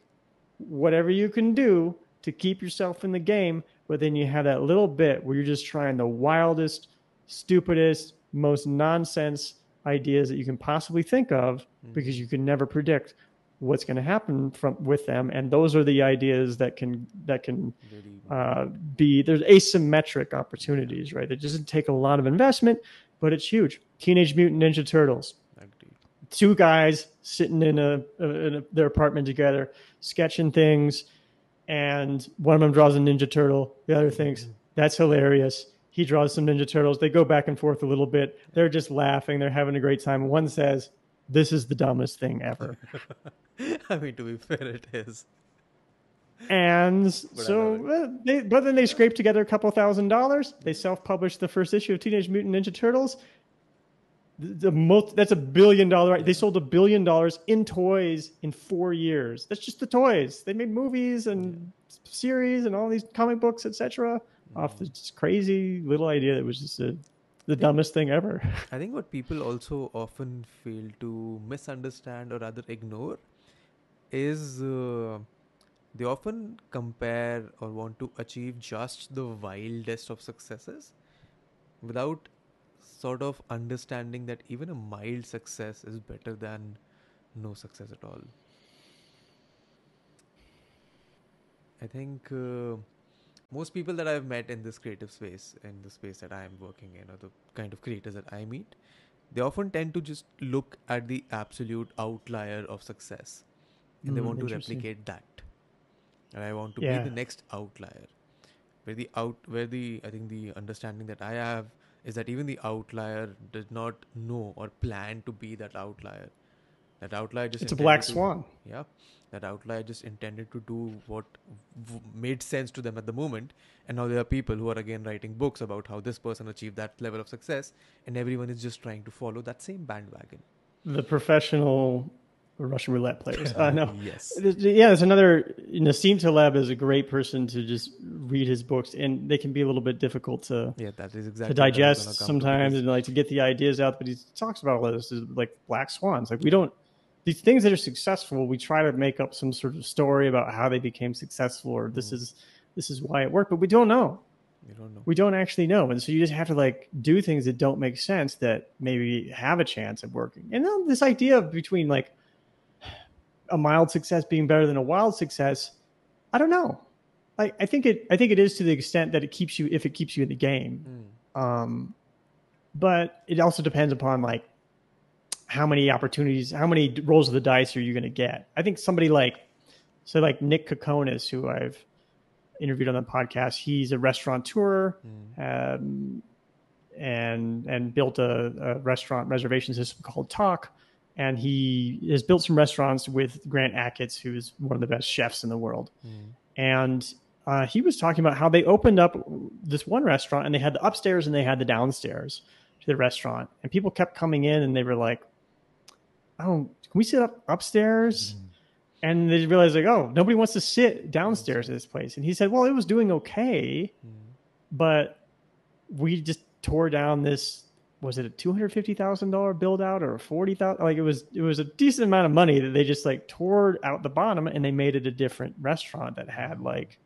whatever you can do to keep yourself in the game but then you have that little bit where you're just trying the wildest stupidest most nonsense ideas that you can possibly think of Mm. because you can never predict what's going to happen from with them and those are the ideas that can that can uh, be there's asymmetric opportunities right it doesn't take a lot of investment but it's huge teenage mutant ninja turtles. Two guys sitting in a, in a their apartment together sketching things and one of them draws a ninja turtle the other thinks that's hilarious. He draws some ninja turtles. They go back and forth a little bit. They're just laughing. They're having a great time. One says this is the dumbest thing ever. [laughs] I mean, to be fair, it is. and I so uh, they, but then they scrape together a couple thousand dollars. They self-published the first issue of teenage mutant ninja turtles the, most that's a billion dollar they sold a billion dollars in toys in four years. That's just the toys. They made movies and series and all these comic books etc off this crazy little idea that was just a, the dumbest thing ever. I think what people also often fail to misunderstand or rather ignore is uh, they often compare or want to achieve just the wildest of successes without sort of understanding that even a mild success is better than no success at all. I think uh, most people that I've met in this creative space, in the space that I am working in, or the kind of creators that I meet, they often tend to just look at the absolute outlier of success and they Mm, want to replicate that. And I want to Yeah. be the next outlier. Where the out, where the I think the understanding that I have is that even the outlier does not know or plan to be that outlier. That outlier just it's a black to- swan yeah, that outlier just intended to do what w- made sense to them at the moment, and now there are people who are again writing books about how this person achieved that level of success, and everyone is just trying to follow that same bandwagon. the professional Russian roulette players. [laughs] Uh, no. Yes. Yeah, there's another. Nassim Taleb is a great person to just read his books, and they can be a little bit difficult to Yeah, that is exactly to what I was gonna digest to, sometimes, and like to get the ideas out. But he talks about all of this is like black swans. Like we don't these things that are successful. We try to make up some sort of story about how they became successful, or this Mm. is this is why it worked, but we don't know. We don't know. We don't actually know, and so you just have to like do things that don't make sense that maybe have a chance of working. And then this idea of between like a mild success being better than a wild success, I don't know. I, I think it I think it is to the extent that it keeps you if it keeps you in the game. Mm. Um, but it also depends upon like how many opportunities, how many rolls of the dice are you going to get? I think somebody like, so like Nick Kokonas, who I've interviewed on the podcast, he's a restaurateur Mm. um, and and built a, a restaurant reservation system called Tock. And he has built some restaurants with Grant Achatz, who's one of the best chefs in the world Mm. and uh, he was talking about how they opened up this one restaurant and they had the upstairs and they had the downstairs to the restaurant and people kept coming in and they were like oh can we sit up upstairs Mm. and they realized like oh nobody wants to sit downstairs at this place and he said well it was doing okay Mm. but we just tore down this was it a two hundred fifty thousand dollar build out or a forty thousand? Like it was it was a decent amount of money that they just like tore out the bottom and they made it a different restaurant that had like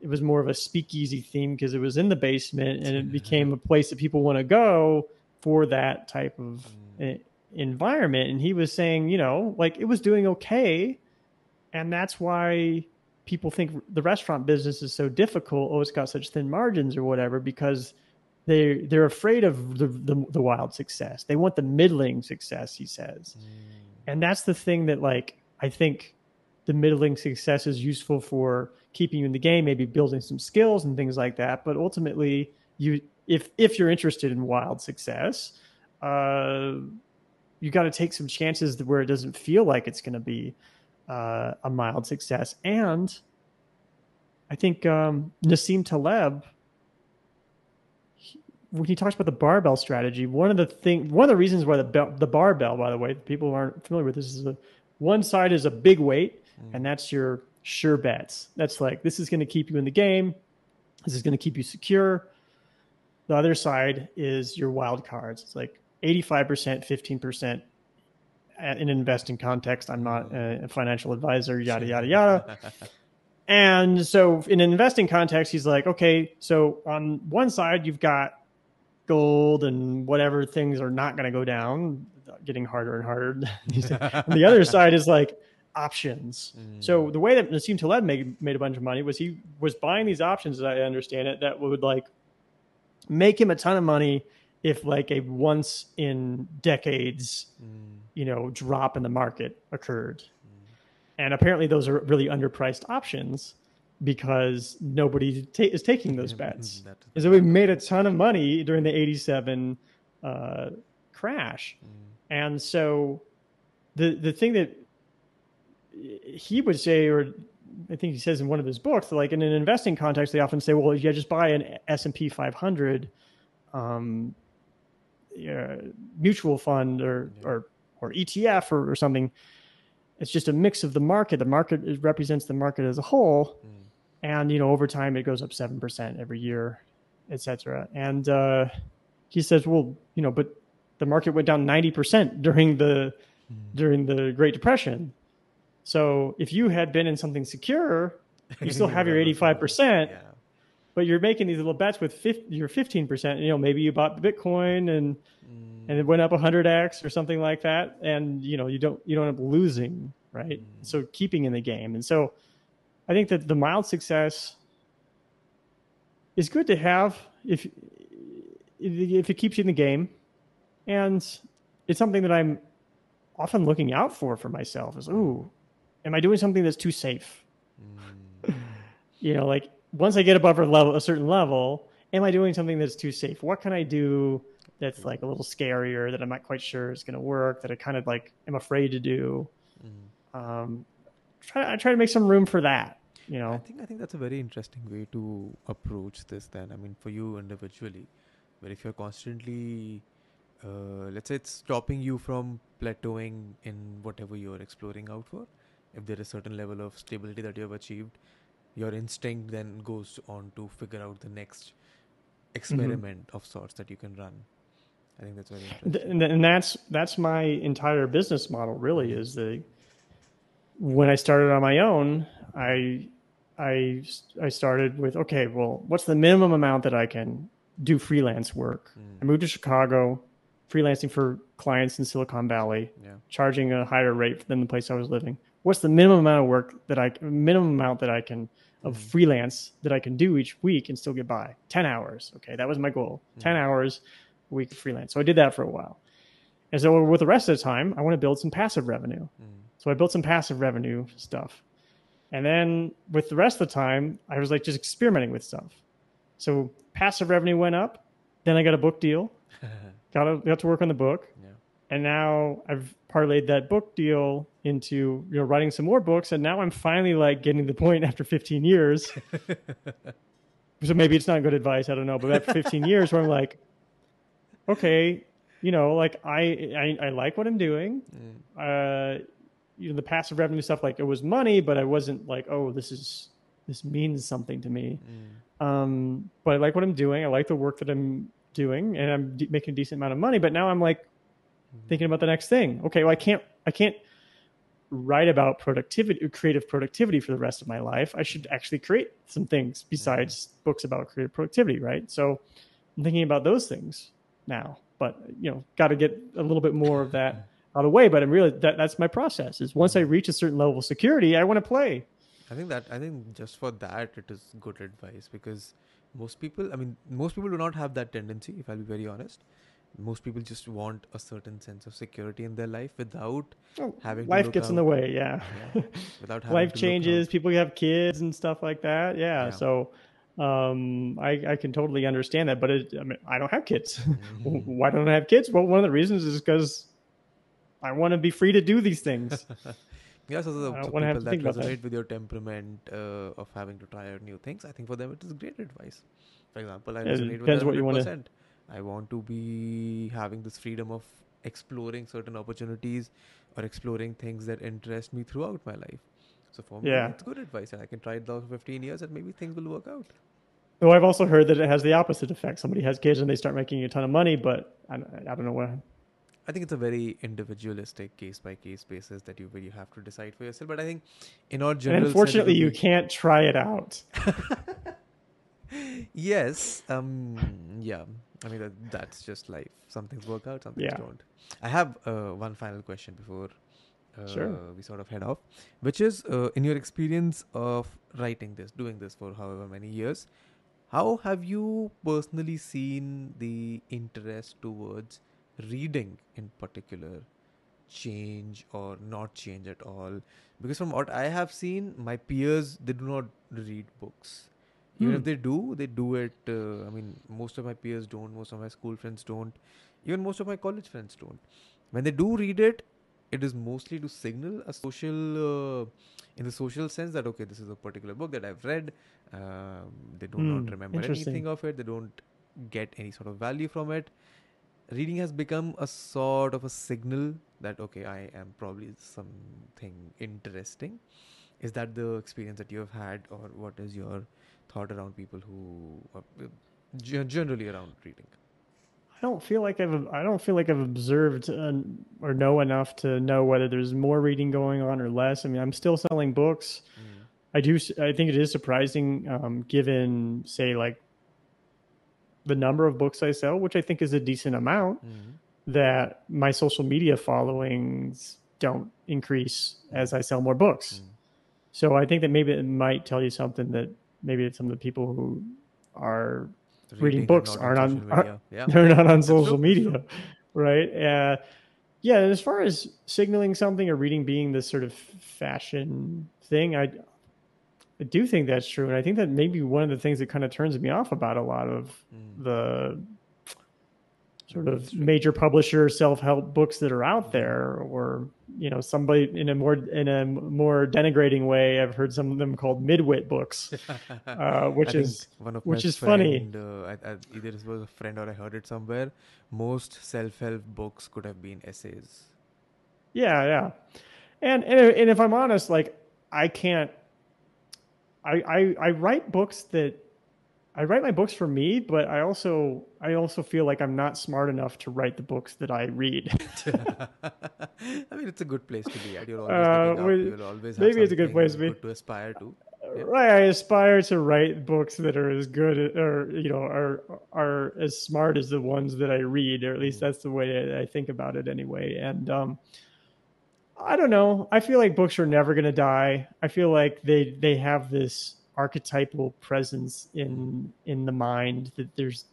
it was more of a speakeasy theme because it was in the basement and it became a place that people want to go for that type of Mm. environment. And he was saying, you know, like it was doing okay. And that's why people think the restaurant business is so difficult. Oh, it's got such thin margins or whatever, because they they're afraid of the, the, the wild success. They want the middling success, he says. And that's the thing that like I think the middling success is useful for keeping you in the game, maybe building some skills and things like that. But ultimately, you if if you're interested in wild success, uh, you got to take some chances where it doesn't feel like it's going to be uh, a mild success. And I think um, Nassim Taleb, when he talks about the barbell strategy, one of the thing, one of the reasons why the bel- the barbell, by the way, people who aren't familiar with this is a one side is a big weight, mm. and that's your sure bets. That's like this is going to keep you in the game. This is going to keep you secure. The other side is your wild cards. It's like 85%, 15% in an investing context. I'm not mm. a financial advisor, [laughs] yada, yada, yada. And so in an investing context, he's like, okay, so on one side, you've got gold and whatever things are not going to go down, getting harder and harder. [laughs] [laughs] And the other side is like options. Mm. So the way that Nassim Taleb made, made a bunch of money was he was buying these options, as I understand it, that would like make him a ton of money if like a once in decades, mm. you know, drop in the market occurred. Mm. And apparently those are really underpriced options because nobody ta- is taking those bets. That- And so we made a ton of money during the 87 uh, crash. And so the the thing that he would say, or I think he says in one of his books, like in an investing context, they often say, well, yeah, just buy an S&P 500 um, uh, mutual fund or, or, or ETF or, or something. It's just a mix of the market. The market represents the market as a whole. And, you know, over time it goes up 7% every year, et cetera. And uh, he says, well, you know, but the market went down 90% during the, during the Great Depression. So if you had been in something secure, you [laughs] still have your 85%, Yeah. but you're making these little bets with 50, your 15%. You know, maybe you bought Bitcoin and and it went up 100x or something like that, and you know you don't you don't end up losing, right? So keeping in the game, and so I think that the mild success is good to have if if it keeps you in the game, and it's something that I'm often looking out for for myself. Is ooh, am I doing something that's too safe? [laughs] you know, like once I get above a level, a certain level, am I doing something that's too safe? What can I do that's like a little scarier that I'm not quite sure is going to work? That I kind of like am afraid to do. Um, try I try to make some room for that. You I think I think that's a very interesting way to approach this. Then I mean, for you individually, but if you're constantly, uh, let's say, it's stopping you from plateauing in whatever you're exploring out for. If there is certain level of stability that you have achieved, your instinct then goes on to figure out the next experiment of sorts that you can run. I think that's very interesting. Th- and, and that's that's my entire business model. Really, is the when I started on my own, I I I started with okay, well, what's the minimum amount that I can do freelance work? Mm. I moved to Chicago, freelancing for clients in Silicon Valley, Yeah. charging a higher rate than the place I was living. What's the minimum amount of work that I minimum amount that I can of mm. freelance that I can do each week and still get by? Ten hours. Okay, that was my goal. Mm. Ten hours a week of freelance. So I did that for a while. And so with the rest of the time, I want to build some passive revenue. So I built some passive revenue stuff. And then with the rest of the time, I was like just experimenting with stuff. So passive revenue went up. Then I got a book deal. [laughs] got to, got to work on the book. Yeah. And now I've parlayed that book deal into you know writing some more books. And now I'm finally like getting to the point after 15 years. [laughs] so maybe it's not good advice. I don't know. But after 15 years, where I'm like, okay, you know, like I I, I like what I'm doing. Uh, you know, the passive revenue stuff, like it was money, but I wasn't like, oh, this is this means something to me. Mm. Um, but I like what I'm doing. I like the work that I'm doing, and I'm de- making a decent amount of money. But now I'm like mm-hmm. thinking about the next thing. Okay, well, I can't I can't write about productivity, creative productivity for the rest of my life, I should actually create some things besides mm-hmm. books about creative productivity, right? So I'm thinking about those things now, but you know, got to get a little bit more of that out of the way. But I'm really that that's my process. Is once I reach a certain level of security, I want to play. I think that I think just for that it is good advice because most people, I mean, most people do not have that tendency. If I'll be very honest, most people just want a certain sense of security in their life without Oh, having to life gets in the way, yeah. Yeah, without [laughs] having life changes, out. people have kids and stuff like that. Yeah, Yeah. so um, I, I can totally understand that. But it, I mean, I don't have kids. [laughs] Why don't I have kids? Well, one of the reasons is because I want to be free to do these things. Yeah, so, so, so don't wanna have people that about that. resonate with your temperament uh, of having to try out new things, I think for them it is great advice. For example, I Yeah, it resonate with depends that what you wanna- 100%. I want to be having this freedom of exploring certain opportunities or exploring things that interest me throughout my life. So for me, Yeah. it's good advice, and I can try it for 15 years, and maybe things will work out. Though I've also heard that it has the opposite effect. Somebody has kids and they start making a ton of money, but I, I don't know what. I think it's a very individualistic case by case basis that you really have to decide for yourself. But I think in our And general, it unfortunately, you can't try it out. [laughs] yes um yeah i mean that, that's just life some things work out some things Yeah. don't i have uh, one final question before uh, Sure. we sort of head off which is uh, in your experience of writing this doing this for however many years how have you personally seen the interest towards reading in particular change or not change at all? Because from what i have seen my peers they do not read books. Even Hmm. if they do they do it uh, i mean most of my peers don't most of my school friends don't even most of my college friends don't. When they do read it it is mostly to signal a social uh, in the social sense that okay this is a particular book that i've read um, they do Hmm, not remember anything of it they don't get any sort of value from it reading has become a sort of a signal that okay i am probably something interesting is that the experience that you have had or what is your thought around people who are uh, generally around reading I don't feel like I've I don't feel like I've observed uh, or know enough to know whether there's more reading going on or less. I mean, I'm still selling books. I do. I think it is surprising, um, given say like the number of books I sell, which I think is a decent amount, that my social media followings don't increase as I sell more books. So I think that maybe it might tell you something that maybe some of the people who are Reading and books aren't on- media. [laughs] yeah they're not on social media, right? Uh, yeah. And as far as signaling something or reading being this sort of fashion thing, I I do think that's true, and I think that maybe one of the things that kind of turns me off about a lot of Mm. the sort of major publisher self-help books that are out there or you know somebody in a more in a more denigrating way i've heard some of them called midwit books [laughs] uh, which is which is funny. Uh, I, I, either it was a friend or I heard it somewhere. Most self-help books could have been essays. Yeah, yeah. And and and if I'm honest, like I can't I I I write books that I write my books for me, but I also I also feel like I'm not smart enough to write the books that I read. [laughs] [laughs] I mean, it's a good place to be at. You're always Uh, looking up. well, You'll always have maybe it's a good place to be. to aspire to. Yeah. right, I aspire to write books that are as good or you know are are as smart as the ones that I read, or at least that's the way I, I think about it anyway. And um I don't know. I feel like books are never going to die. I feel like they they have this archetypal presence in in the mind that there's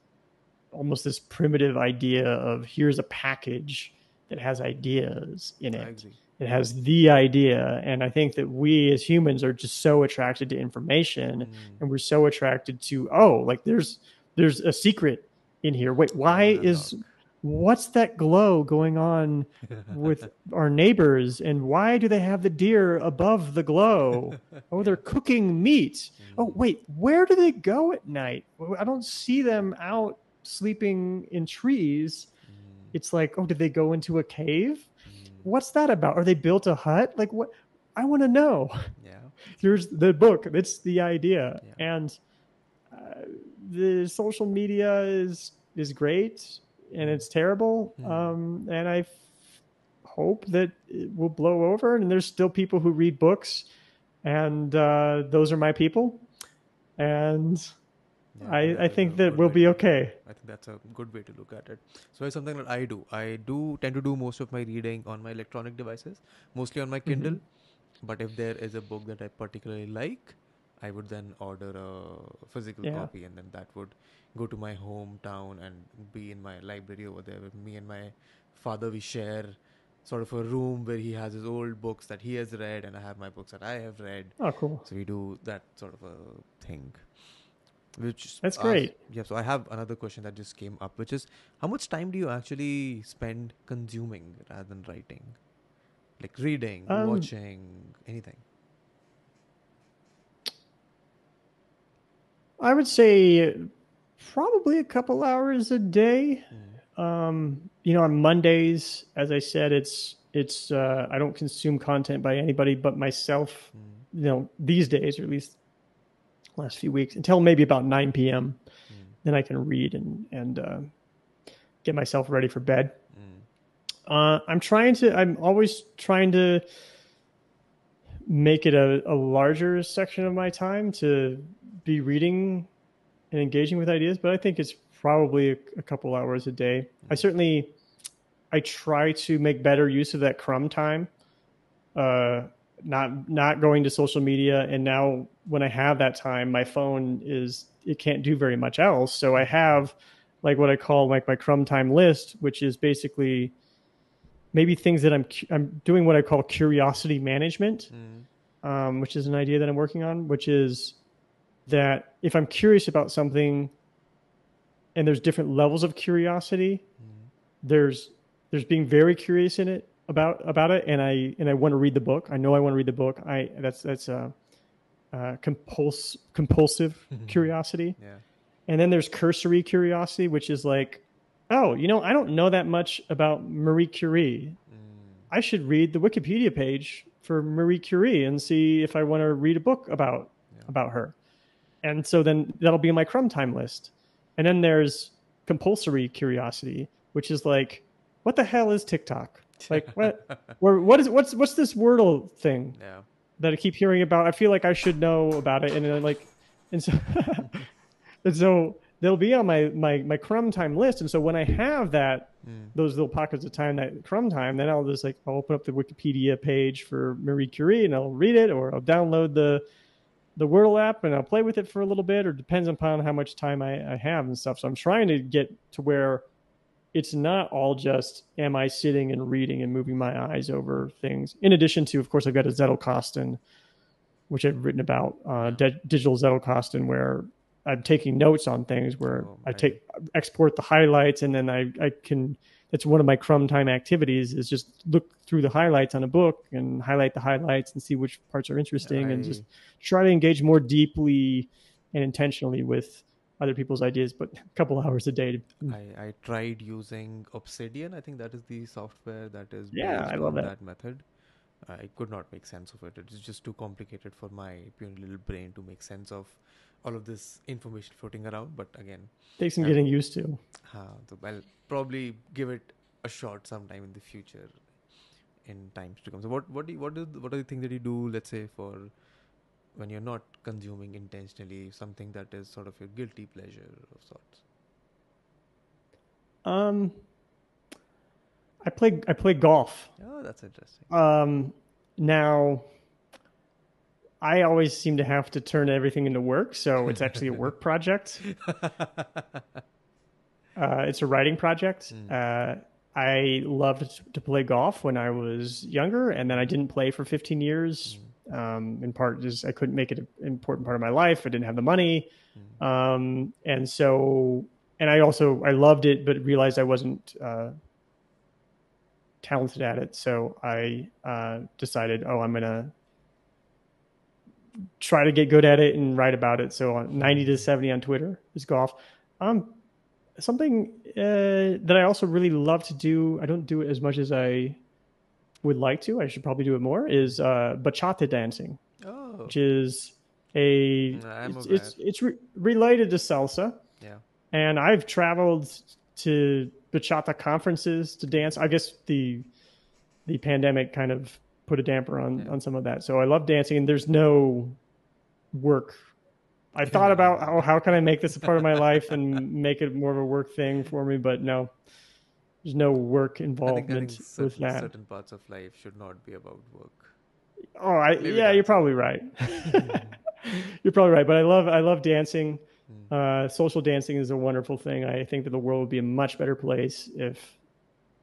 almost this primitive idea of here's a package that has ideas in it. It has the idea, and I think that we as humans are just so attracted to information, Mm. and we're so attracted to oh, like there's there's a secret in here. Wait, why is what's that glow going on with [laughs] our neighbors? And why do they have the deer above the glow? [laughs] Oh they're cooking meat. Oh wait where do they go at night? I don't see them out sleeping in trees. Mm, it's like oh did they go into a cave? Mm, what's that about? Are they built a hut? Like what i want to know. Yeah. [laughs] here's the book that's the idea. Yeah. and uh, the social media is is great and it's terrible Hmm. um and i f- hope that it will blow over. And there's still people who read books, and uh, those are my people. And Yeah, I, I think that we'll be okay. I think that's a good way to look at it. So it's something that I do. I do tend to do most of my reading on my electronic devices, mostly on my Mm-hmm. Kindle. But if there is a book that I particularly like, I would then order a physical Yeah. copy, and then that would go to my hometown and be in my library over there with me and my father. We share sort of a room where he has his old books that he has read, and I have my books that I have read. Oh, cool. So we do that sort of a thing. Which That's great. yeah. So I have another question that just came up, which is how much time do you actually spend consuming rather than writing, like reading, Um, watching, anything? I would say probably a couple hours a day. Um, you know, on Mondays, as I said, it's it's uh, I don't consume content by anybody but myself. You know, these days, or at least last few weeks, until maybe about nine p.m. Then I can read and and uh, get myself ready for bed. Uh, I'm trying to. I'm always trying to make it a, a larger section of my time to be reading and engaging with ideas. But I think it's probably a, a couple hours a day. I certainly I try to make better use of that crumb time. Uh, not not going to social media, and now when I have that time, my phone is it can't do very much else. So I have like what I call like my crumb time list, which is basically maybe things that I'm I'm doing what I call curiosity management, um, which is an idea that I'm working on, which is that if I'm curious about something, and there's different levels of curiosity, there's there's being very curious in it about about it, and I and I want to read the book. I know I want to read the book. I that's that's a, uh compuls compulsive [laughs] curiosity. Yeah. And then there's cursory curiosity, which is like, oh, you know, I don't know that much about Marie Curie. I should read the Wikipedia page for Marie Curie and see if I want to read a book about about her. And so then that'll be in my crumb time list. And then there's compulsory curiosity, which is like, what the hell is TikTok? Like [laughs] what or what is what's what's this Wordle thing? Yeah. that I keep hearing about. I feel like I should know about it, and then like, and so, [laughs] and so they'll be on my my my crumb time list. And so when I have that hmm. those little pockets of time, that crumb time, then I'll just like I'll open up the Wikipedia page for Marie Curie and I'll read it, or I'll download the the Wordle app and I'll play with it for a little bit, or depends upon how much time I, I have and stuff. So I'm trying to get to where it's not all just am I sitting and reading and moving my eyes over things. In addition to, of course, I've got a Zettelkasten, which I've written about, uh, di- digital Zettelkasten, where I'm taking notes on things, where Oh, I take export the highlights, and then I I can. That's one of my crumb time activities is just look through the highlights on a book and highlight the highlights and see which parts are interesting and just try to engage more deeply and intentionally with other people's ideas. But a couple hours a day. To, I, I tried using Obsidian. I think that is the software that is Yeah, I love on that. method. I could not make sense of it. It's just too complicated for my puny little brain to make sense of all of this information floating around. But again, takes some Yeah. getting used to. uh, so I'll probably give it a shot sometime in the future, in times to come. So what what do you, what is what are the things that you do? Let's say for when you're not consuming intentionally something that is sort of your guilty pleasure of sorts. Um, I play I play golf. Oh, that's interesting. Um, now, I always seem to have to turn everything into work, so it's actually a work [laughs] project. [laughs] Uh, it's a writing project. Uh, I loved to play golf when I was younger, and then I didn't play for 15 years. Um, in part, just I couldn't make it an important part of my life. I didn't have the money, um, and so and I also I loved it, but realized I wasn't uh, talented at it. So I uh, decided, oh, I'm gonna try to get good at it and write about it. So on 90 to 70 on Twitter is golf. Um, something uh, that I also really love to do. I don't do it as much as I would like to. I should probably do it more. Is uh, bachata dancing, Oh, which is a it's it's, it's re- related to salsa yeah. and I've traveled to bachata conferences to dance. I guess the the pandemic kind of put a damper on Yeah. on some of that. So I love dancing, and there's no work. I thought about how how can I make this a part of my life and make it more of a work thing for me, but no, there's no work I think, I involvement think with certain, that. certain parts of life should not be about work. Oh, I, Maybe yeah, you're probably right. [laughs] you're probably right, but I love I love dancing. Hmm. Uh, social dancing is a wonderful thing. I think that the world would be a much better place if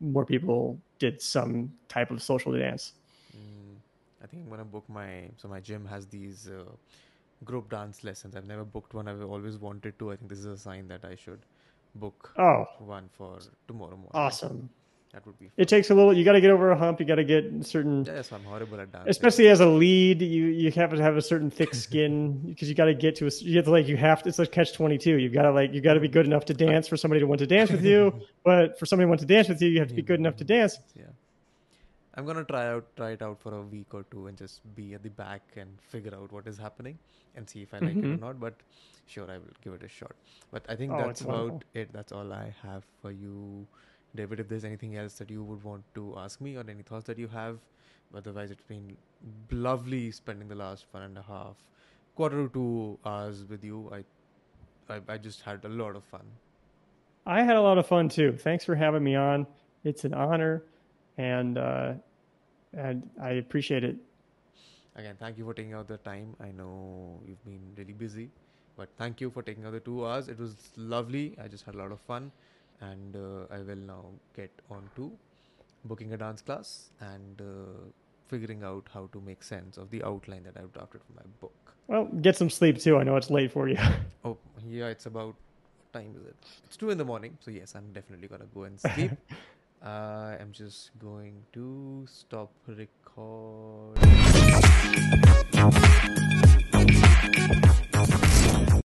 more people did some type of social dance. I think I'm gonna book my so my gym has these uh, group dance lessons. I've never booked one. I've always wanted to. I think this is a sign that I should book Oh, one for tomorrow morning. awesome! That would be. Fun. It takes a little. You got to get over a hump. You got to get certain. Yes, I'm horrible at dancing. Especially as a lead, you you have to have a certain thick [laughs] skin because you got to get to a. You have to like you have to. It's like catch twenty two. You've got to like you got to be good enough to dance for somebody to want to dance with you, [laughs] but for somebody to want to dance with you, you have to be good enough to dance. Yeah. I'm gonna try out try it out for a week or two and just be at the back and figure out what is happening and see if I like it or Mhm. not. But sure, I will give it a shot. But I think Oh, that's it's wonderful. about it. That's all I have for you, David. If there's anything else that you would want to ask me or any thoughts that you have, otherwise it's been lovely spending the last one and a half, quarter to two hours with you. I, I, I just had a lot of fun. I had a lot of fun too. Thanks for having me on. It's an honor, and uh, and I appreciate it. Again, thank you for taking out the time. I know you've been really busy, but thank you for taking out the two hours. It was lovely. I just had a lot of fun, and uh, I will now get on to booking a dance class and uh, figuring out how to make sense of the outline that I've drafted for my book. Well, get some sleep too. I know it's late for you. [laughs] Oh, yeah, it's about what time is it? It's two in the morning. So yes, I'm definitely gonna go and sleep. [laughs] I am just going to stop record.